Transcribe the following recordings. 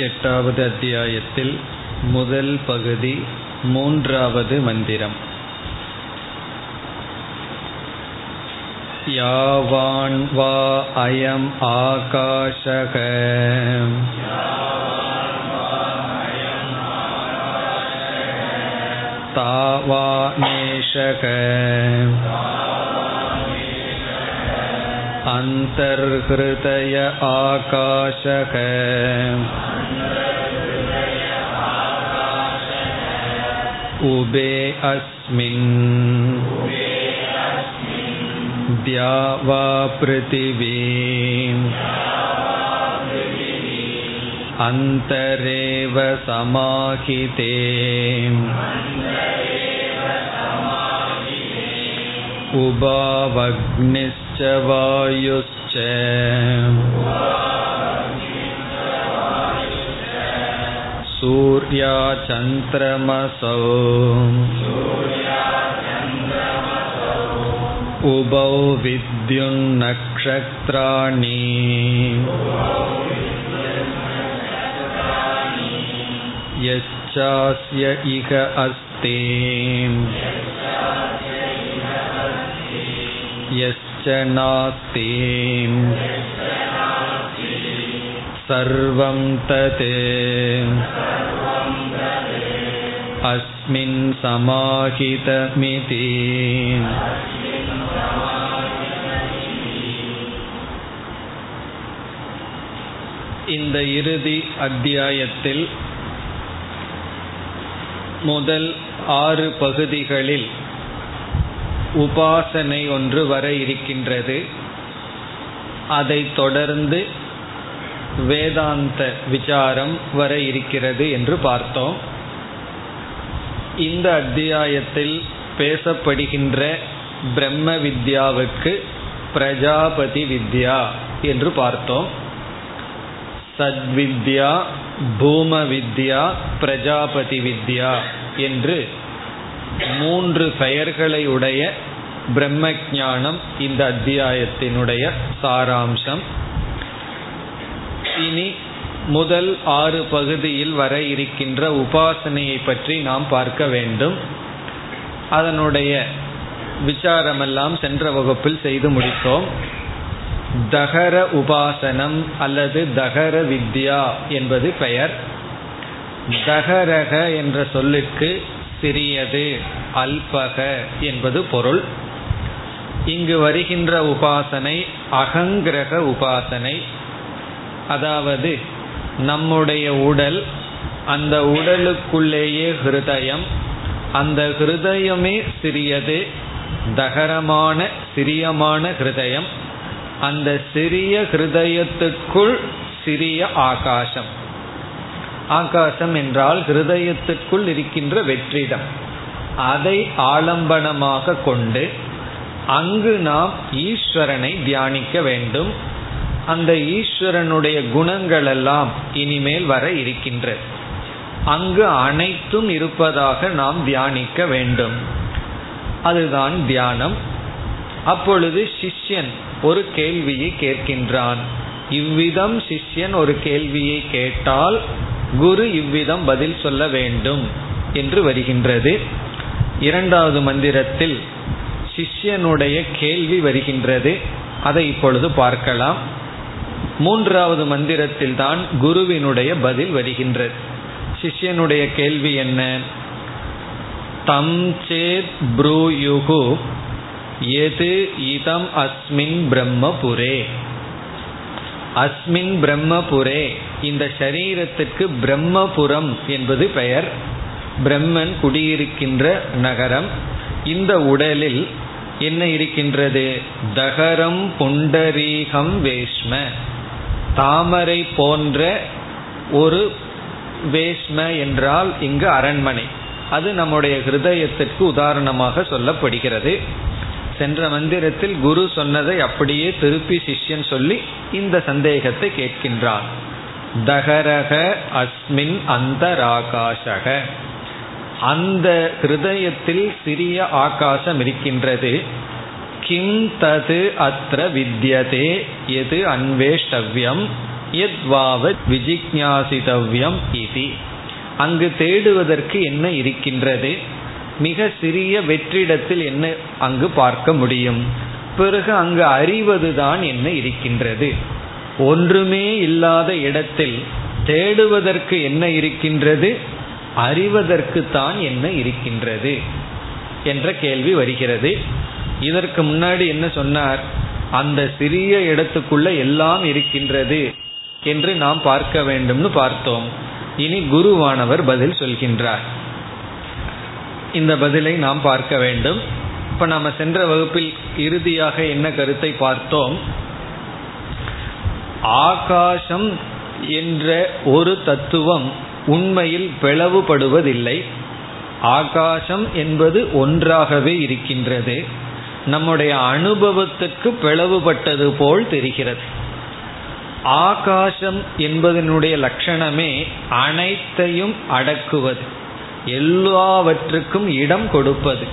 எட்டாவது அத்தியாயத்தில் முதல் பகுதி மூன்றாவது மந்திரம் யாவான் வா அயம் ஆகாஷக तावानेशक अन्तर्हृदय आकाशक उबे अस्मिन् द्या वा पृथिवी अन्तरेव समाहिते उभावग्निश्च वायुश्च सूर्या चन्द्रमसौ उभौ विद्युन्नक्षत्राणि यश्चास्य इह अस्ति यश्च नास्ति सर्वं तत् अस्मिन् समाहितमिति இந்த இறுதி அத்தியாயத்தில் முதல் ஆறு பகுதிகளில் உபாசனை ஒன்று வர இருக்கின்றது அதைத் தொடர்ந்து வேதாந்த விசாரம் வர இருக்கிறது என்று பார்த்தோம். இந்த அத்தியாயத்தில் பேசப்படுகின்ற பிரம்ம வித்யாவுக்கு பிரஜாபதி வித்யா என்று பார்த்தோம். சத்வித்யா பூம வித்யா பிரஜாபதி வித்யா என்று மூன்று பெயர்களை உடைய பிரம்ம ஞானம் இந்த அத்தியாயத்தினுடைய சாராம்சம். இனி முதல் ஆறு பகுதியில் வர இருக்கின்ற உபாசனையை பற்றி நாம் பார்க்க வேண்டும். அதனுடைய விசாரமெல்லாம் சென்ற வகுப்பில் செய்து முடித்தோம். தகர உபாசனம் அல்லது தகர வித்யா என்பது பெயர். தகரக என்ற சொல்லுக்கு சிறியது அல்பக என்பது பொருள். இங்கு வருகின்ற உபாசனை அகங்கிரக உபாசனை. அதாவது நம்முடைய உடல் அந்த உடலுக்குள்ளேயே ஹிருதயம். அந்த ஹிருதயமே சிறியது தகரமான சிறியமான ஹிருதயம். அந்த சிறிய ஹிருதயத்துக்குள் சிறிய ஆகாசம். ஆகாசம் என்றால் ஹிருதயத்துக்குள் இருக்கின்ற வெற்றிடம். அதை ஆலம்பனமாக கொண்டு அங்கு நாம் ஈஸ்வரனை தியானிக்க வேண்டும். அந்த ஈஸ்வரனுடைய குணங்கள் எல்லாம் இனிமேல் வர இருக்கின்றது அங்கு அனைத்தும் இருப்பதாக நாம் தியானிக்க வேண்டும். அதுதான் தியானம். அப்பொழுது சிஷ்யன் ஒரு கேள்வியை கேட்கின்றான். இவ்விதம் சிஷ்யன் ஒரு கேள்வியை கேட்டால் குரு இவ்விதம் பதில் சொல்ல வேண்டும் என்று வருகின்றது. இரண்டாவது மந்திரத்தில் சிஷ்யனுடைய கேள்வி வருகின்றது. அதை இப்பொழுது பார்க்கலாம். மூன்றாவது மந்திரத்தில் தான் குருவினுடைய பதில் வருகின்றது. சிஷ்யனுடைய கேள்வி என்ன? தம் சேத் ப்ரூயுகு எது இதம் அஸ்மின் பிரம்மபுரே? அஸ்மின் பிரம்மபுரே இந்த சரீரத்திற்கு பிரம்மபுரம் என்பது பெயர். பிரம்மன் குடியிருக்கின்ற நகரம். இந்த உடலில் என்ன இருக்கின்றது? தகரம் புண்டரீகம் வேஷ்ம. தாமரை போன்ற ஒரு வேஷ்ம என்றால் இங்கு அரண்மனை. அது நம்முடைய ஹிருதயத்திற்கு உதாரணமாக சொல்லப்படுகிறது. சென்ற மந்திரத்தில் குரு சொன்னதை அப்படியே திருப்பி சிஷ்யன் சொல்லி இந்த சந்தேகத்தை கேட்கின்றான். தகரக அஸ்மின் அந்தராகாஷக அந்த ஹிருதயத்தில் சிறிய ஆகாசம் இருக்கின்றது. கிம் தது அத்ர வித்யதே எது அன்வேஷ்டவ்யம் எத்வாவத் விஜிக்ஞாசிதவ்யம் இது அங்கு தேடுவதற்கு என்ன இருக்கின்றது? மிக சிறிய வெற்றிடத்தில் என்ன அங்கு பார்க்க முடியும்? பிறகு அங்கு அறிவதுதான் என்ன இருக்கின்றது? ஒன்றுமே இல்லாத இடத்தில் தேடுவதற்கு என்ன இருக்கின்றது? அறிவதற்கு தான் என்ன இருக்கின்றது? என்ற கேள்வி வருகிறது. இதற்கு முன்னாடி என்ன சொன்னார்? அந்த சிறிய இடத்துக்குள்ள எல்லாம் இருக்கின்றது என்று நாம் பார்க்க வேண்டும்னு பார்த்தோம். இனி குருவானவர் பதில் சொல்கின்றார். இந்த பதிலை நாம் பார்க்க வேண்டும். இப்ப நாம சென்ற வகுப்பில் இறுதியாக என்ன கருத்தை பார்த்தோம்? ஆகாசம் என்ற ஒரு தத்துவம் உண்மையில் பிளவுபடுவதில்லை. ஆகாசம் என்பது ஒன்றாகவே இருக்கின்றது. நம்முடைய அனுபவத்துக்கு பிளவுபட்டது போல் தெரிகிறது. ஆகாசம் என்பதனுடைய லட்சணமே அனைத்தையும் அடக்குவது எல்லாவற்றுக்கும் இடம் கொடுப்பது.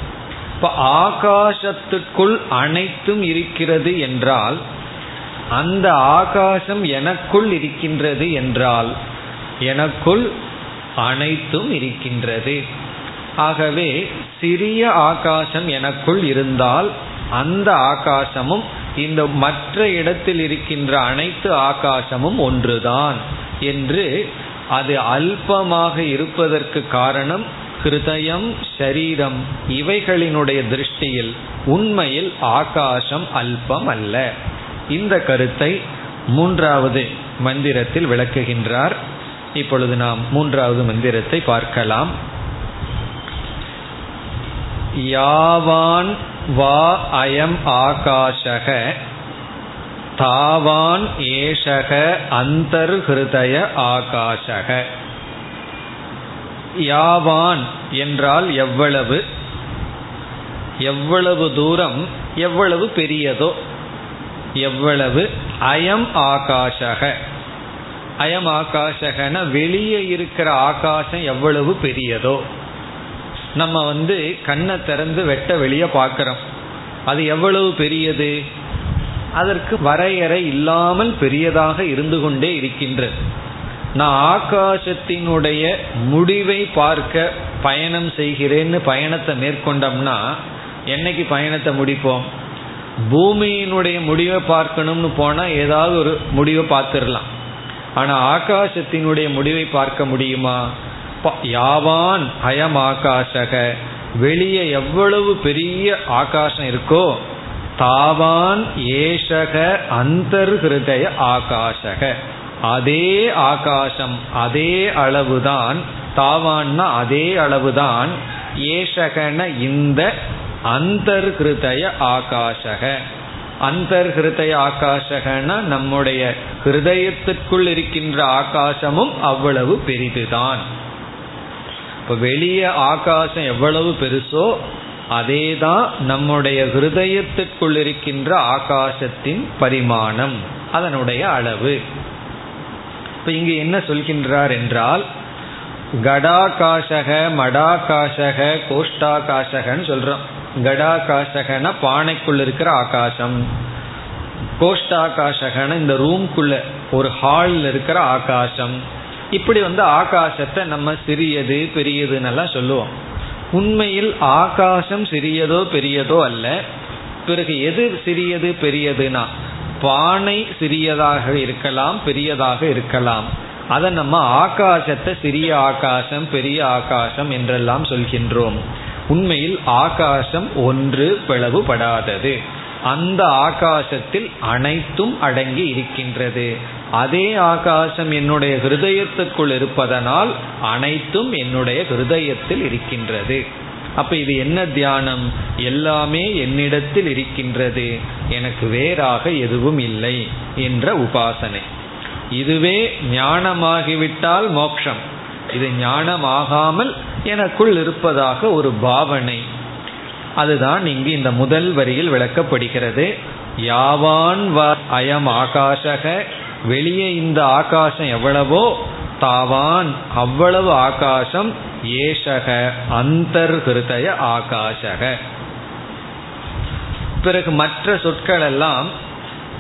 இப்ப ஆகாசத்துக்குள் அனைத்தும் இருக்கிறது என்றால் அந்த ஆகாசம் எனக்குள் இருக்கின்றது என்றால் எனக்குள் அனைத்தும் இருக்கின்றது. ஆகவே சிறிய ஆகாசம் எனக்குள் இருந்தால் அந்த ஆகாசமும் இந்த மற்ற இடத்தில் இருக்கின்ற அனைத்து ஆகாசமும் ஒன்றுதான் என்று அது அல்பமாக இருப்பதற்கு காரணம் ஹிருதயம் ஷரீரம் இவைகளினுடைய திருஷ்டியில் உண்மையில் ஆகாசம் அல்பம் அல்ல. இந்த கருத்தை மூன்றாவது மந்திரத்தில் விளக்குகின்றார். இப்பொழுது நாம் மூன்றாவது மந்திரத்தை பார்க்கலாம். யாவான் வா அயம் ஆகாஷக தாவான் ஏஷக அந்தர்ஹிருதய ஆகாஷக. யாவான் என்றால் எவ்வளவு? எவ்வளவு தூரம் எவ்வளவு பெரியதோ? எவ்வளவு? அயம் ஆகாஷக. அயம் ஆகாஷகன வெளியே இருக்கிற ஆகாசம் எவ்வளவு பெரியதோ? நம்ம வந்து கண்ணை திறந்து வெட்ட வெளியே பார்க்குறோம் அது எவ்வளவு பெரியது? அதற்கு வரையறை இல்லாமல் பெரியதாக இருந்து கொண்டே இருக்கின்றது. நான் ஆகாசத்தினுடைய முடிவை பார்க்க பயணம் செய்கிறேன்னு பயணத்தை மேற்கொண்டோம்னா என்னைக்கு பயணத்தை முடிப்போம்? பூமியினுடைய முடிவை பார்க்கணும்னு போனால் ஏதாவது ஒரு முடிவை பார்த்துடலாம். ஆனால் ஆகாசத்தினுடைய முடிவை பார்க்க முடியுமா? யாவான் அயம் ஆகாஷக வெளியே எவ்வளவு பெரிய ஆகாசம் இருக்கோ தாவான் ஏஷக அந்தர்ஹய ஆகாஷக அதே ஆகாசம் அதே அளவுதான் தாவான்னா அதே அளவுதான் ஏஷகன இந்த அந்தர்ஹிருதய ஆகாஷக அந்தர்ஹிருதய ஆகாஷகன நம்முடைய ஹிருதயத்திற்குள் இருக்கின்ற ஆகாசமும் அவ்வளவு பெரிதுதான். இப்ப வெளியே ஆகாசம் எவ்வளவு பெருசோ அதேதான் நம்முடைய ஹிருதயத்திற்குள் இருக்கின்ற ஆகாசத்தின் பரிமாணம் அதனுடைய அளவு. இப்ப இங்கு என்ன சொல்கின்றார் என்றால் கடாகாசக மடாகாசக கோஷ்டாகாசகன்னு சொல்றோம். கடாகாசகன பானைக்குள்ள இருக்கிற ஆகாசம். கோஷ்டாகாசகன இந்த ரூம்குள்ள ஒரு ஹாலில் இருக்கிற ஆகாசம். இப்படி வந்து ஆகாசத்தை நம்ம சிறியது பெரியதுன்னெல்லாம் சொல்லுவோம். உண்மையில் ஆகாசம் சிறியதோ பெரியதோ அல்ல. பிறகு எது சிறியது பெரியதுனா பானை சிறியதாக இருக்கலாம் பெரியதாக இருக்கலாம். அதை நம்ம ஆகாசத்தை சிறிய ஆகாசம் பெரிய ஆகாசம் என்றெல்லாம் சொல்கின்றோம். உண்மையில் ஆகாசம் ஒன்று பிளவுபடாதது. அந்த ஆகாசத்தில் அனைத்தும் அடங்கி இருக்கின்றது. அதே ஆகாசம் என்னுடைய ஹிருதயத்துக்குள் இருப்பதனால் அனைத்தும் என்னுடைய ஹிருதயத்தில் இருக்கின்றது. அப்ப இது என்ன தியானம்? எல்லாமே என்னிடத்தில் இருக்கின்றது. எனக்கு வேறாக எதுவும் இல்லை என்ற உபாசனை. இதுவே ஞானமாகிவிட்டால் மோக்ஷம். இது ஞானமாகாமல் எனக்குள் இருப்பதாக ஒரு பாவனை. அதுதான் இங்கு இந்த முதல் வரியில் விளக்கப்படுகிறது. யாவான் வ அயம் ஆகாஷக வெளியே இந்த ஆகாசம் எவ்வளவோ தாவான் அவ்வளவு ஆகாசம் ஏஷக அந்தர்ஹிருதய ஆகாஷக. பிறகு மற்ற சொற்கள் எல்லாம்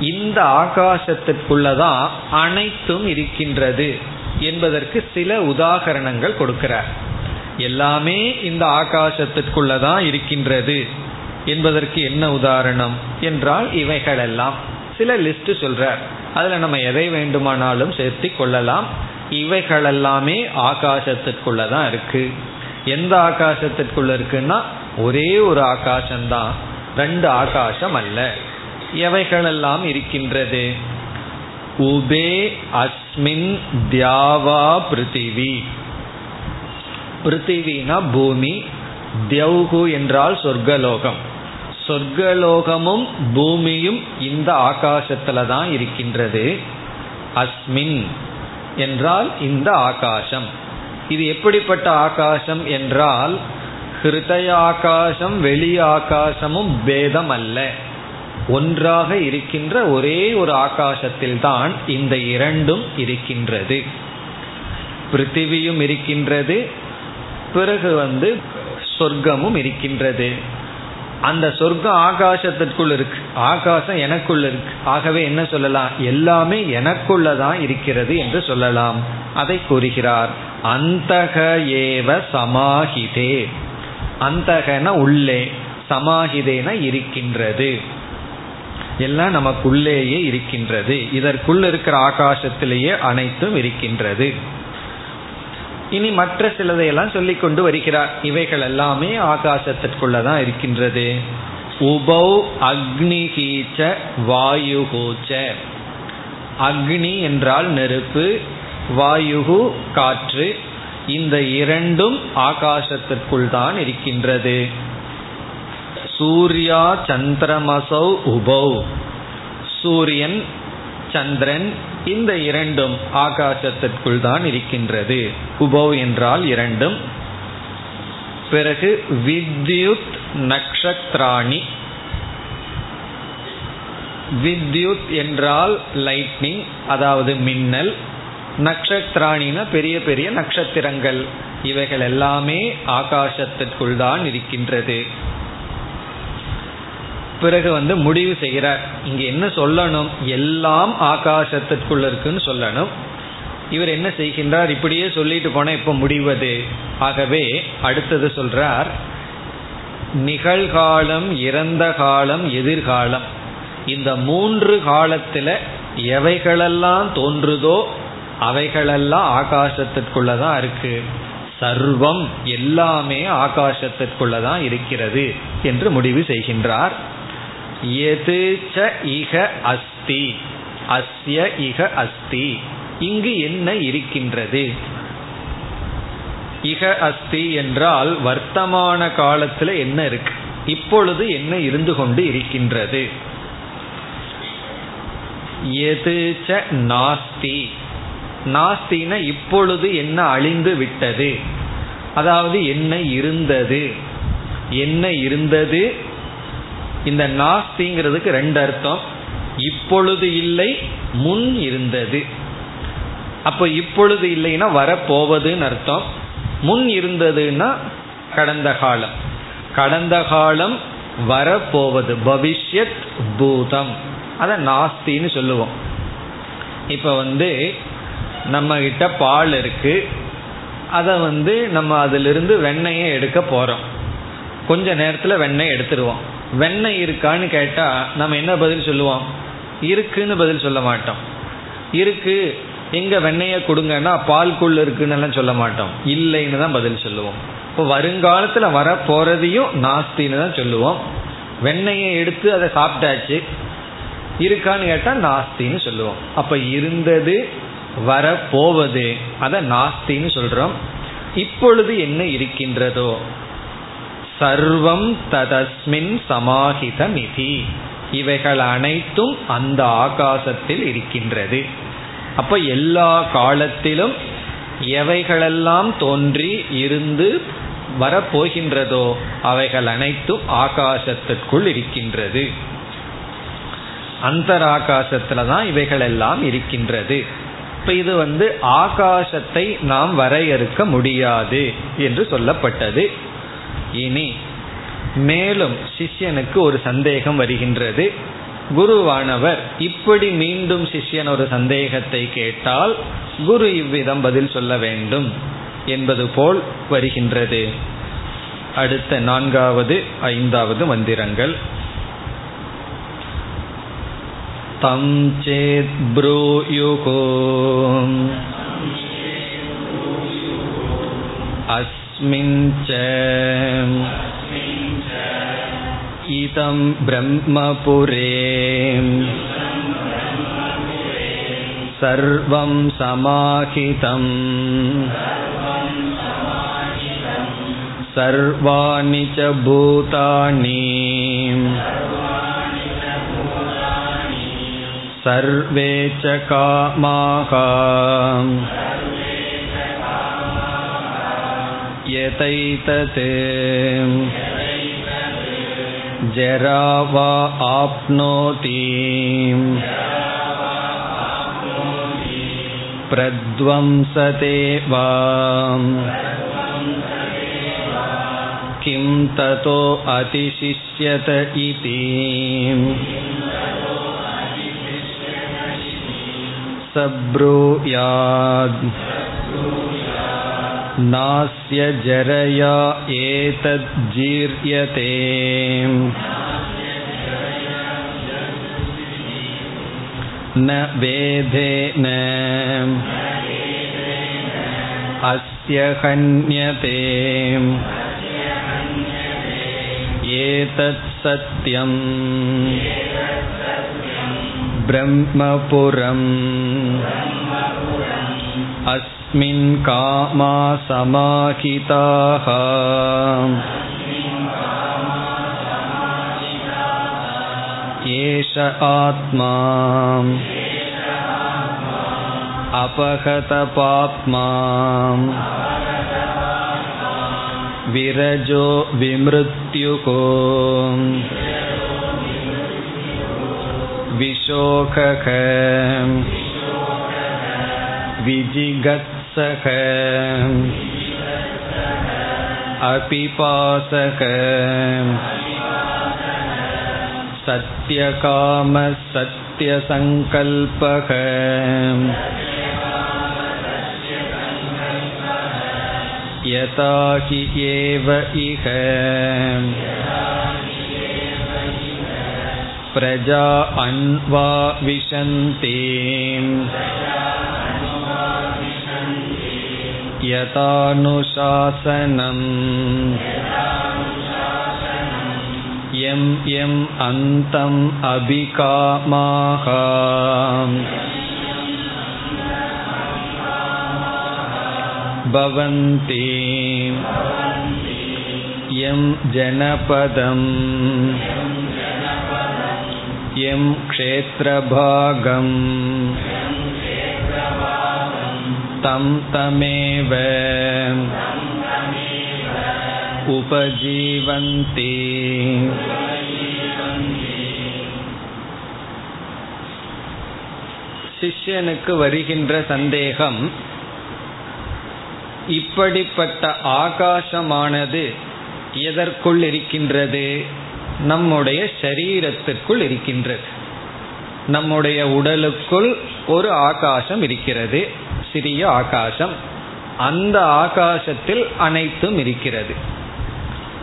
இந்த ஆகாசத்திற்குள்ளதான் அனைத்தும் இருக்கின்றது என்பதற்கு சில உதாகரணங்கள் கொடுக்கிறார். எல்லாமே இந்த ஆகாசத்திற்குள்ளதான் இருக்கின்றது என்பதற்கு என்ன உதாரணம்? என்றால் இவைகளெல்லாம். சில லிஸ்ட் சொல்றார். அதுல நம்ம எதை வேண்டுமானாலும் சேர்த்தி கொள்ளலாம். இவைகளெல்லாமே ஆகாசத்திற்குள்ளதான் இருக்கு. எந்த ஆகாசத்திற்குள்ள இருக்குன்னா ஒரே ஒரு ஆகாசம்தான். ரெண்டு ஆகாசம் அல்ல. எவைகளெல்லாம் இருக்கின்றது? உபே அஸ்மின் தியாவா பிருத்திவி. பிருத்திவினா பூமி தியௌகு என்றால் சொர்க்கலோகம். சொர்க்கலோகமும் பூமியும் இந்த ஆகாசத்துல தான் இருக்கின்றது. அஸ்மின் என்றால் இந்த ஆகாசம். இது எப்படிப்பட்ட ஆகாசம் என்றால் ஹிருதய ஆகாசம் வெளி ஆகாசமும் பேதம் அல்ல ஒன்றாக இருக்கின்ற ஒரே ஒரு ஆகாசத்தில் தான் இந்த இரண்டும் இருக்கின்றது. பிருத்திவியும் இருக்கின்றது பிறகு வந்து சொர்க்கமும் இருக்கின்றது. அந்த சொர்க்கம் ஆகாசத்திற்குள் இருக்கு. ஆகாசம் எனக்குள்ள இருக்கு. ஆகவே என்ன சொல்லலாம்? எல்லாமே எனக்குள்ளதான் இருக்கிறது என்று சொல்லலாம். அதை கூறுகிறார். அந்தக ஏவ சமாஹிதே. அந்தகன உள்ளே சமாஹிதேன இருக்கின்றது. எல்லாம் நமக்குள்ளேயே இருக்கின்றது. இதற்குள் இருக்கிற ஆகாசத்திலேயே அனைத்தும் இருக்கின்றது. இனி மற்ற சிலதையெல்லாம் சொல்லி கொண்டு வருகிறார். இவைகள் எல்லாமே ஆகாசத்திற்குள்ளதான் இருக்கின்றது. உபௌ அக்னிகீச்ச வாயுகூச்ச அக்னி என்றால் நெருப்பு வாயுகு காற்று. இந்த இரண்டும் ஆகாசத்திற்குள் தான் இருக்கின்றது. சூர்யா சந்திரமசௌ உபௌ. சூரியன் சந்திரன் இந்த இரண்டும் ஆகாசத்திற்குள் தான் இருக்கின்றது. உபௌ என்றால் இரண்டும். பிறகு வித்யுத் நக்ஷத்ராணி. வித்யுத் என்றால் லைட்னிங் அதாவது மின்னல். நக்ஷத்ராணின பெரிய பெரிய நட்சத்திரங்கள் இவைகள் எல்லாமே ஆகாசத்திற்குள் தான் இருக்கின்றது. பிறகு வந்து முடிவு செய்கிறார். இங்க என்ன சொல்லணும்? எல்லாம் ஆகாசத்திற்குள்ள இருக்குன்னு சொல்லணும். இவர் என்ன செய்கின்றார்? இப்படியே சொல்லிட்டு போனால் இப்ப முடிவது. ஆகவே அடுத்தது சொல்றார் நிகழ்காலம் இறந்த காலம் எதிர்காலம். இந்த மூன்று காலத்துல எவைகளெல்லாம் தோன்றுதோ அவைகளெல்லாம் ஆகாசத்திற்குள்ளதான் இருக்கு. சர்வம் எல்லாமே ஆகாசத்திற்குள்ளதான் இருக்கிறது என்று முடிவு செய்கின்றார். எது ச இக அஸ்தி? அஸ்ய இக அஸ்தி. இங்கு என்ன இருக்கின்றது? இக அஸ்தி என்றால் வர்த்தமான காலத்தில் என்ன இருக்கு? இப்பொழுது என்ன இருந்து கொண்டு இருக்கின்றது? எது ச நாஸ்தி? நாஸ்தின இப்பொழுது என்ன அழிந்து விட்டது? அதாவது என்ன இருந்தது? என்ன இருந்தது? இந்த நாஸ்திங்கிறதுக்கு ரெண்டு அர்த்தம். இப்பொழுது இல்லை முன் இருந்தது. அப்போ இப்பொழுது இல்லைன்னா வரப்போவதுன்னு அர்த்தம். முன் இருந்ததுன்னா கடந்த காலம். கடந்த காலம் வரப்போவது பவிஷ்யத் பூதம். அதை நாஸ்தின்னு சொல்லுவோம். இப்போ வந்து நம்ம கிட்ட பால் இருக்கு. அதை வந்து நம்ம அதிலிருந்து வெண்ணெயை எடுக்க போகிறோம் கொஞ்ச நேரத்தில் வெண்ணெய் எடுத்துருவோம். வெண்ணெய் இருக்கான்னு கேட்டால் நம்ம என்ன பதில் சொல்லுவோம்? இருக்குன்னு பதில் சொல்ல மாட்டோம். இருக்கு எங்க வெண்ணெயை கொடுங்கன்னா பால்குள்ள இருக்குன்னு எல்லாம் சொல்ல மாட்டோம். இல்லைன்னு தான் பதில் சொல்லுவோம். இப்போ வருங்காலத்தில் வர போறதையும் நாஸ்தின்னு தான் சொல்லுவோம். வெண்ணெயை எடுத்து அதை சாப்பிட்டாச்சு இருக்கான்னு கேட்டால் நாஸ்தின்னு சொல்லுவோம். அப்போ இருந்தது வர போவது அதை நாஸ்தின்னு சொல்கிறோம் இப்பொழுது என்ன இருக்கின்றதோ சர்வம் ததஸ்மின் சமாஹிதமிதி. இவைகள் அனைத்தும் அந்த ஆகாசத்தில் இருக்கின்றது. அப்ப எல்லா காலத்திலும் எவைகளெல்லாம் தோன்றி இருந்து வரப்போகின்றதோ அவைகள் அனைத்தும் ஆகாசத்திற்குள் இருக்கின்றது. அந்தராகாசத்துல தான் இவைகள் எல்லாம் இருக்கின்றது. இப்ப இது வந்து ஆகாசத்தை நாம் வரையறுக்க முடியாது என்று சொல்லப்பட்டது. இனி மேலும் சிஷ்யனுக்கு ஒரு சந்தேகம் வருகின்றது. குருவானவர் இப்படி மீண்டும் சிஷ்யன் ஒரு சந்தேகத்தை கேட்டால் குரு இவ்விதம் பதில் சொல்ல வேண்டும் என்பது போல் வருகின்றது. அடுத்த நான்காவது ஐந்தாவது மந்திரங்கள். தம் சேத் ப்ரூயுகோ अस्मिन् च इदं ब्रह्मपुरे सर्वं समाहितम् सर्वाणि च भूतानि सर्वे च कामाः यतैतत् जरा वा आप्नोति प्रध्वंसते वा किं ततो अतिशिष्यत इति सब्रूयाद् नास्य जरया एतज्जीर्यते न वेदेन अस्य हन्यते एतत् सत्यम् ब्रह्मपुरम् अस्मिन् कामा समाहिताः एष आत्मा अपहतपाप्मा विरजो विमृत्युको विशोकः विजिगत्सः अपिपासक सत्यकामः सत्यसङ्कल्पः यथा हि एव इह प्रजा अन्वा विशन्ति यथानुशासनम् यं यम् अन्तम् अभिकामाः भवन्ति यं जनपदम् यं क्षेत्रभागम् தம் தமேவ உபஜீவந்தி சிஷ்யனுக்கு வருகின்ற சந்தேகம் இப்படிப்பட்ட ஆகாசமானது எதற்குள் இருக்கின்றது? நம்முடைய சரீரத்திற்குள் இருக்கின்றது. நம்முடைய உடலுக்குள் ஒரு ஆகாசம் இருக்கிறது. சிறிய ஆகாசம். அந்த ஆகாசத்தில் அனைத்தும் இருக்கிறது.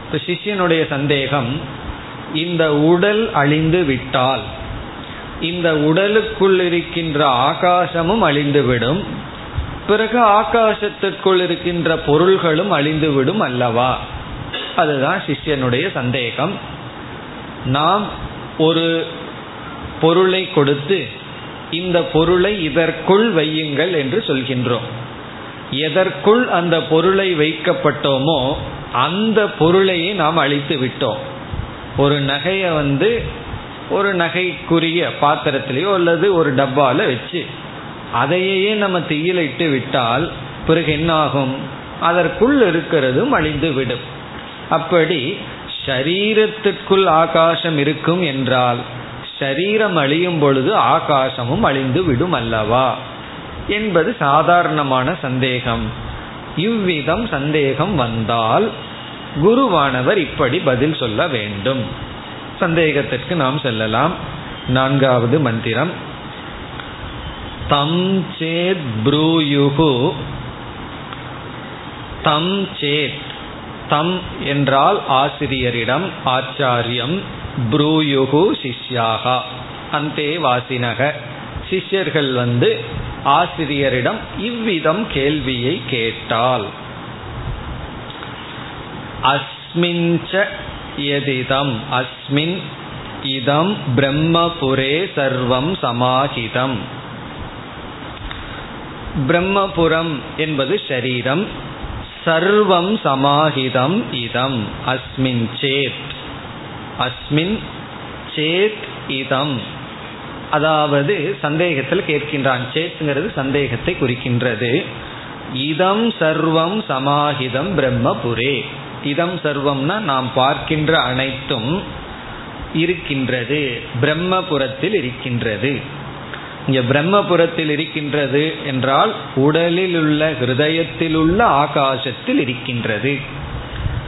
இப்போ சிஷ்யனுடைய சந்தேகம் இந்த உடல் அழிந்து விட்டால் இந்த உடலுக்குள் இருக்கின்ற ஆகாசமும் அழிந்துவிடும் பிறகு ஆகாசத்திற்குள் இருக்கின்ற பொருள்களும் அழிந்துவிடும் அல்லவா? அதுதான் சிஷ்யனுடைய சந்தேகம். நாம் ஒரு பொருளை கொடுத்து இந்த பொருளை இதற்குள் வையுங்கள் என்று சொல்கின்றோம். எதற்குள் அந்த பொருளை வைக்கப்பட்டோமோ அந்த பொருளையே நாம் அழித்து விட்டோம். ஒரு நகையை வந்து ஒரு நகைக்குரிய பாத்திரத்திலேயோ அல்லது ஒரு டப்பால வச்சு அதையே நம்ம தீயில இட்டு விட்டால் பிறகு என்னாகும்? அதற்குள் இருக்கிறதும் அழிந்து விடும். அப்படி சரீரத்துக்குள் ஆகாசம் இருக்கும் என்றால் சரீரம் அழியும் பொழுது ஆகாசமும் அழிந்து விடும் அல்லவா? என்பது சாதாரணமான சந்தேகம். இவ்விதம் சந்தேகம் வந்தால் குருவானவர் இப்படி பதில் சொல்ல வேண்டும். சந்தேகத்திற்கு நாம் செல்லலாம். நான்காவது மந்திரம். தம் சேத் ப்ரூயுகு தம் சேத். தம் என்றால் ஆசிரியரிடம் ஆச்சாரியம். ப்ரூயுகு சிஷ்யாகா. அந்தே வாசினக. சிஷ்யர்கள் வந்து ஆசிரியரிடம் இவ்விதம் கேள்வியை கேட்டால். அஸ்மிஞ்ச எதிதம். அஸ்மின் இதம் பிரம்மபுரே சர்வம் சமாஹிதம் பிரம்மபுரம் என்பது ஷரீரம். சர்வம் சமாஹிதம் இதம். அஸ்மின் சேத். அஸ்மின் சேத் இதம். அதாவது சந்தேகத்தில் கேட்கின்றான். சேத்துங்கிறது சந்தேகத்தை குறிக்கின்றது. இதம் சர்வம் சமாஹிதம் பிரம்மபுரே. இதம் சர்வம்னா நாம் பார்க்கின்ற அனைத்தும் இருக்கின்றது. பிரம்மபுரத்தில் இருக்கின்றது. இங்க பிரம்மபுரத்தில் இருக்கின்றது என்றால் உடலில் உள்ள ஹிருதயத்தில் உள்ள ஆகாசத்தில் இருக்கின்றது.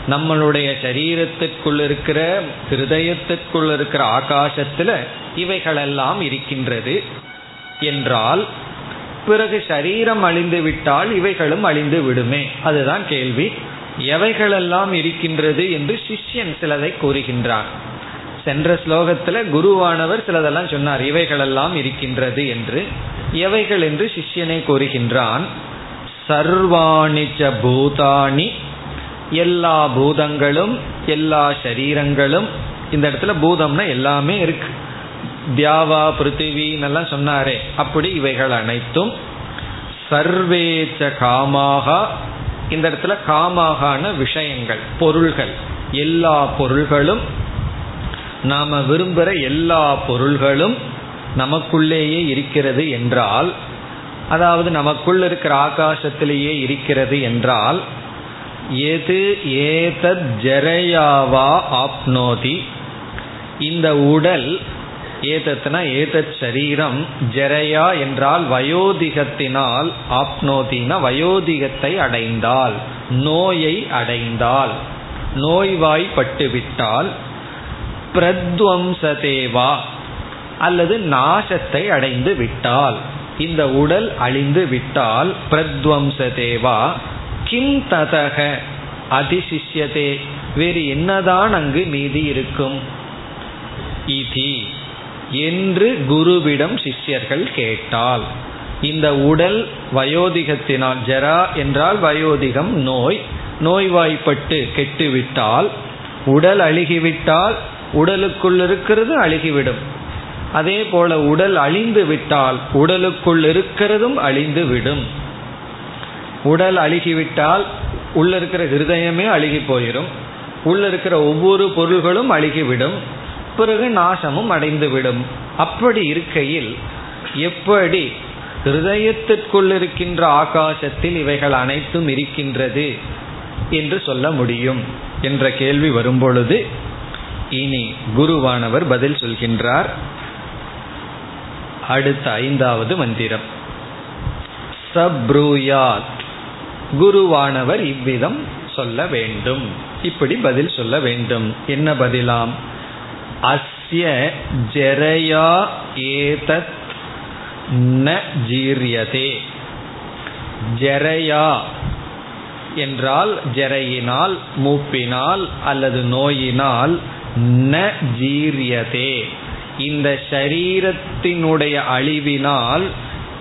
நம்மளுடைய சரீரத்திற்குள் இருக்கிற ஹிருதயத்திற்குள் இருக்கிற ஆகாசத்துல இவைகளெல்லாம் இருக்கின்றது. என்றால் பிறகு சரீரம் அழிந்து விட்டால் இவைகளும் அழிந்து விடுமே? அதுதான் கேள்வி. எவைகளெல்லாம் இருக்கின்றது என்று சிஷ்யன் சிலதை கூறுகின்றான். சென்ற ஸ்லோகத்துல குருவானவர் சிலதெல்லாம் சொன்னார் இவைகளெல்லாம் இருக்கின்றது என்று. எவைகள் என்று சிஷ்யனை கூறுகின்றான். சர்வாணிச்ச பூதானி எல்லா பூதங்களும் எல்லா சரீரங்களும் இந்த இடத்துல பூதம்னா எல்லாமே இருக்கு. தியாவா பிருத்திவின்னெல்லாம் சொன்னாரே அப்படி இவைகள் அனைத்தும் சர்வேச்ச காமாக இந்த இடத்துல காமாகான விஷயங்கள் பொருள்கள் எல்லா பொருள்களும் நாம விரும்புகிற எல்லா பொருள்களும் நமக்குள்ளேயே இருக்கிறது என்றால் அதாவது நமக்குள் இருக்கிற ஆகாசத்திலேயே இருக்கிறது என்றால் எது ஏதத் ஜரையாவா ஆப்னோதி? இந்த உடல் ஏதத்னா ஏதத் சரீரம் ஜரையா என்றால் வயோதிகத்தினால் ஆப்னோதினா வயோதிகத்தை அடைந்தால் நோயை அடைந்தால் நோய்வாய்ப்பட்டுவிட்டால் பிரத்வம்சதேவா அல்லது நாசத்தை அடைந்து விட்டால் இந்த உடல் அழிந்து விட்டால் பிரத்வம்சதேவா கிம் ததக அதிசிஷ்யதே. வேறு என்னதான் அங்கு மீதி இருக்கும்? இதி. என்று குருவிடம் சிஷ்யர்கள் கேட்டால் இந்த உடல் வயோதிகத்தினால் ஜரா என்றால் வயோதிகம் நோய் நோய்வாய்ப்பட்டு கெட்டுவிட்டால் உடல் அழுகிவிட்டால் உடலுக்குள் இருக்கிறது அழுகிவிடும். அதே போல உடல் அழிந்து விட்டால் உடலுக்குள் இருக்கிறதும் அழிந்து விடும் உடல் அழுகிவிட்டால் உள்ள இருக்கிற ஹிருதயமே அழுகி போயிடும் உள்ள இருக்கிற ஒவ்வொரு பொருள்களும் அழுகிவிடும். பிறகு நாசமும் அடைந்துவிடும். அப்படி இருக்கையில் எப்படி ஹிருதயத்திற்குள் இருக்கின்ற ஆகாசத்தில் இவைகள் அனைத்தும் இருக்கின்றது என்று சொல்ல முடியும் என்ற கேள்வி வரும்பொழுது இனி குருவானவர் பதில் சொல்கின்றார். அடுத்த ஐந்தாவது மந்திரம். சப்ரூயாத். குருவானவர் இவ்விதம் சொல்ல வேண்டும். இப்படி பதில் சொல்ல வேண்டும். என்ன பதிலாம்? அஸ்ய ஜெரயா ஏதத் ந ஜீரியதே. ஜெரயா என்றால் ஜெரையினால் மூப்பினால் அல்லது நோயினால் ந ஜீரியதே. இந்த சரீரத்தினுடைய அழிவினால்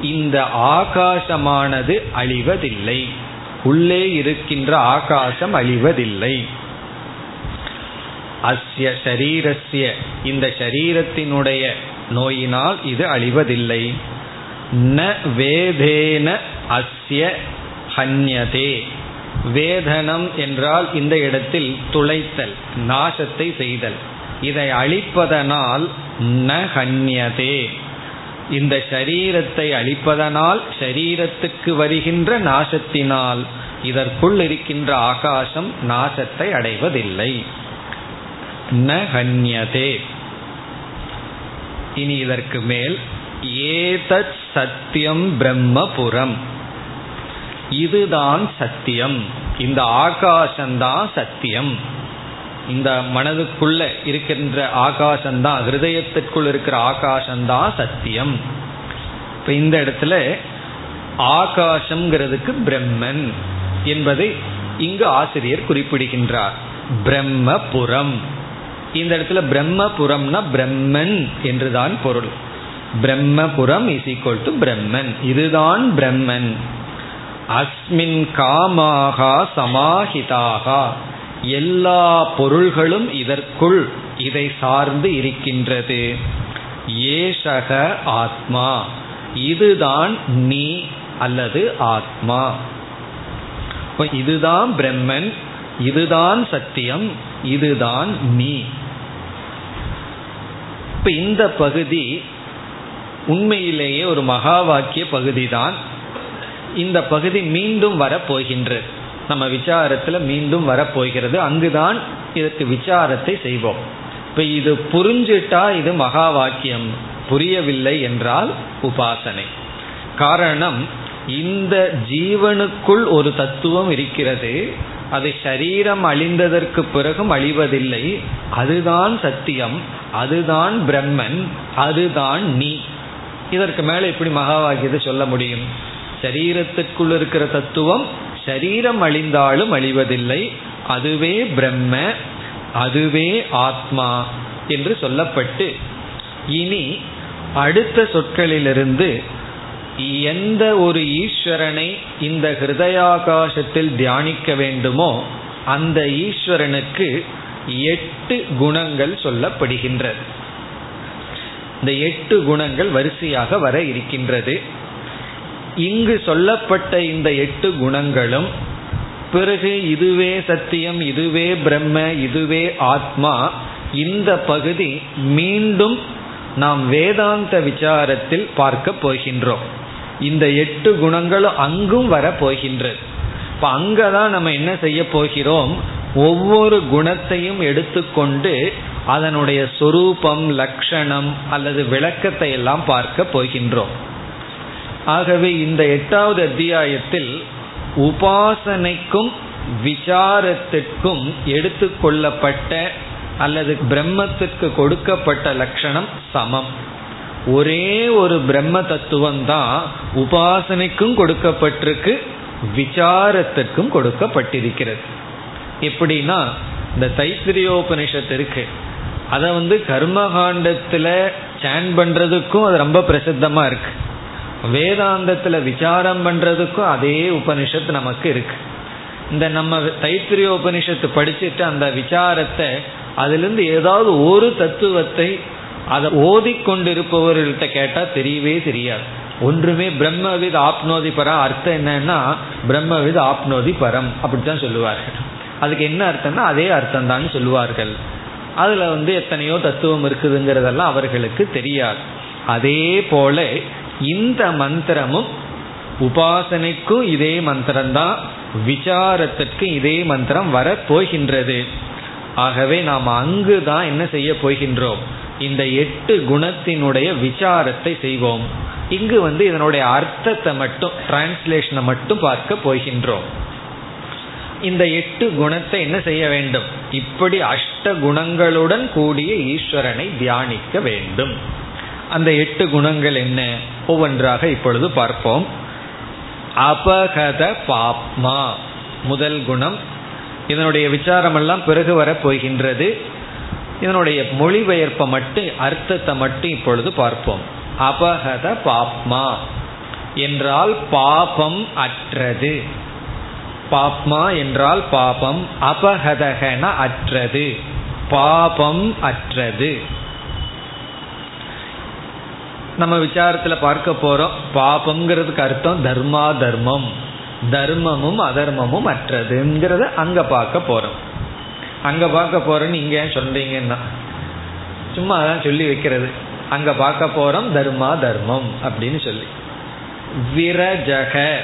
இந்த ஆகாசமானது அழிவதில்லை. உள்ளே இருக்கின்ற ஆகாசம் அழிவதில்லை. அஸ்ய சரீரஸ்ய இந்த சரீரத்தினுடைய நோயினால் இது அழிவதில்லை. ந வேதேன அஸ்ய ஹன்யதே. வேதனம் என்றால் இந்த இடத்தில் துளைத்தல் நாசத்தை செய்தல். இதை அழிப்பதனால் ந ஹன்யதே. இந்த சரீரத்தை அழிப்பதனால் சரீரத்துக்கு வருகின்ற நாசத்தினால் இதற்குள் இருக்கின்ற ஆகாசம் நாசத்தை அடைவதில்லை. ந ஹன்யதே. இனி இதற்கு மேல் ஏதத் சத்தியம் பிரம்மபுரம். இதுதான் சத்தியம். இந்த ஆகாசம்தான் சத்தியம். இந்த மனதுக்குள்ள இருக்கின்ற ஆகாசம்தான் ஹிருதயத்திற்குள் இருக்கிற ஆகாசம்தான் சத்தியம். இப்ப இந்த இடத்துல ஆகாசம்ங்கிறதுக்கு பிரம்மன் என்பதை இங்கு ஆசிரியர் குறிப்பிடுகின்றார். பிரம்மபுரம். இந்த இடத்துல பிரம்மபுரம்னா பிரம்மன் என்றுதான் பொருள். Brahmapuram is equal to Brahman. இதுதான் பிரம்மன். அஸ்மின் காமாகா சமாஹிதாகா. எல்லா பொருள்களும் இதற்குள் இதை சார்ந்து இருக்கின்றது. ஏஷக ஆத்மா. இதுதான் நீ அல்லது ஆத்மா. இதுதான் பிரம்மன் இதுதான் சத்தியம் இதுதான் நீ. இப்ப இந்த பகுதி உண்மையிலேயே ஒரு மகா வாக்கிய பகுதி தான் இந்த பகுதி மீண்டும் வரப்போகின்றது. நம்ம விசாரத்தில் மீண்டும் வரப்போகிறது. அங்குதான் இதற்கு விசாரத்தை செய்வோம். இப்போ இது புரிஞ்சிட்டா இது மகா வாக்கியம் புரியவில்லை என்றால் உபாசனை. காரணம் இந்த ஜீவனுக்குள் ஒரு தத்துவம் இருக்கிறது. அது சரீரம் அழிந்ததற்கு பிறகும் அழிவதில்லை. அதுதான் சத்தியம். அதுதான் பிரம்மன். அதுதான் நீ. இதற்கு மேலே எப்படி மகா வாக்கியத்தை சொல்ல முடியும். சரீரத்திற்குள் இருக்கிற தத்துவம் சரீரம் அழிந்தாலும் அழிவதில்லை. அதுவே பிரம்ம அதுவே ஆத்மா என்று சொல்லப்பட்டு இனி அடுத்த சொற்களிலிருந்து எந்த ஒரு ஈஸ்வரனை இந்த ஹிருதயாகாசத்தில் தியானிக்க வேண்டுமோ அந்த ஈஸ்வரனுக்கு எட்டு குணங்கள் சொல்லப்படுகின்றது. இந்த எட்டு குணங்கள் வரிசையாக வர இருக்கின்றது. இங்கு சொல்லப்பட்ட இந்த எட்டு குணங்களும் பிறகு இதுவே சத்தியம் இதுவே பிரம்ம இதுவே ஆத்மா இந்த பகுதி மீண்டும் நாம் வேதாந்த விசாரத்தில் பார்க்க போகின்றோம். இந்த எட்டு குணங்களும் அங்கும் வர போகின்றது. அங்கே தான் நம்ம என்ன செய்ய போகிறோம்? ஒவ்வொரு குணத்தையும் எடுத்துக்கொண்டு அதனுடைய சொரூபம் லட்சணம் அல்லது விளக்கத்தை எல்லாம் பார்க்க போகின்றோம். ஆகவே இந்த எட்டாவது அத்தியாயத்தில் உபாசனைக்கும் விசாரத்திற்கும் எடுத்துக்கொள்ளப்பட்ட அல்லது பிரம்மத்திற்கு கொடுக்கப்பட்ட லட்சணம் சமம். ஒரே ஒரு பிரம்ம தத்துவம் தான் உபாசனைக்கும் கொடுக்கப்பட்டிருக்கு விசாரத்திற்கும் கொடுக்கப்பட்டிருக்கிறது. எப்படின்னா இந்த தைத்திரியோபனிஷத்து இருக்கு. அதை வந்து கர்மகாண்டத்தில் சேன் பண்ணுறதுக்கும் அது ரொம்ப பிரசித்தமாக இருக்குது வேதாந்தத்தில் விசாரம் பண்ணுறதுக்கும் அதே உபனிஷத்து நமக்கு இருக்கு. இந்த நம்ம தைத்திரிய உபனிஷத்து படிச்சுட்டு அந்த விசாரத்தை அதுலேருந்து ஏதாவது ஒரு தத்துவத்தை அதை ஓதி கொண்டிருப்பவர்கள்ட்ட கேட்டால் தெரியவே தெரியாது. ஒன்றுமே பிரம்மவித் ஆப்னோதி பரம் அர்த்தம் என்னன்னா பிரம்மவித் ஆப்னோதி பரம் அப்படித்தான் சொல்லுவார்கள். அதுக்கு என்ன அர்த்தம்னா அதே அர்த்தம் தான் சொல்லுவார்கள். அதில் வந்து எத்தனையோ தத்துவம் இருக்குதுங்கிறதெல்லாம் அவர்களுக்கு தெரியாது. அதே போல இந்த மந்திரமும் உபாசனைக்கும் இதே மந்திரம்தான் விசாரத்திற்கு இதே மந்திரம் வர போகின்றது. ஆகவே நாம் அங்கு தான் என்ன செய்ய போகின்றோம்? இந்த எட்டு குணத்தினுடைய விசாரத்தை செய்வோம். இங்கு வந்து இதனுடைய அர்த்தத்தை மட்டும் டிரான்ஸ்லேஷனை மட்டும் பார்க்க போகின்றோம். இந்த எட்டு குணத்தை என்ன செய்ய வேண்டும்? இப்படி அஷ்ட குணங்களுடன் கூடிய ஈஸ்வரனை தியானிக்க வேண்டும். அந்த எட்டு குணங்கள் என்ன? ஒவ்வொன்றாக இப்பொழுது பார்ப்போம். அபகத பாப்மா முதல் குணம். இதனுடைய விசாரமெல்லாம் பிறகு வர போகின்றது. இதனுடைய மொழிபெயர்ப்பை மட்டும் அர்த்தத்தை மட்டும் இப்பொழுது பார்ப்போம். அபகத பாப்மா என்றால் பாபம் அற்றது. பாப்மா என்றால் பாபம் அபகதகன அற்றது. பாபம் அற்றது. நம்ம விசாரத்துல பார்க்க போறோம். பாபம்ங்கிறதுக்கு அர்த்தம் தர்மா தர்மம் தர்மமும் அதர்மமும் அற்றதுங்கிறத அங்க பார்க்க போறோம். அங்க பார்க்க போறேன்னு இங்க ஏன் சொல்றீங்கன்னா சும்மா அதான் சொல்லி வைக்கிறது. அங்க பார்க்க போறோம் தர்மா தர்மம் அப்படின்னு சொல்லி. விரஜக.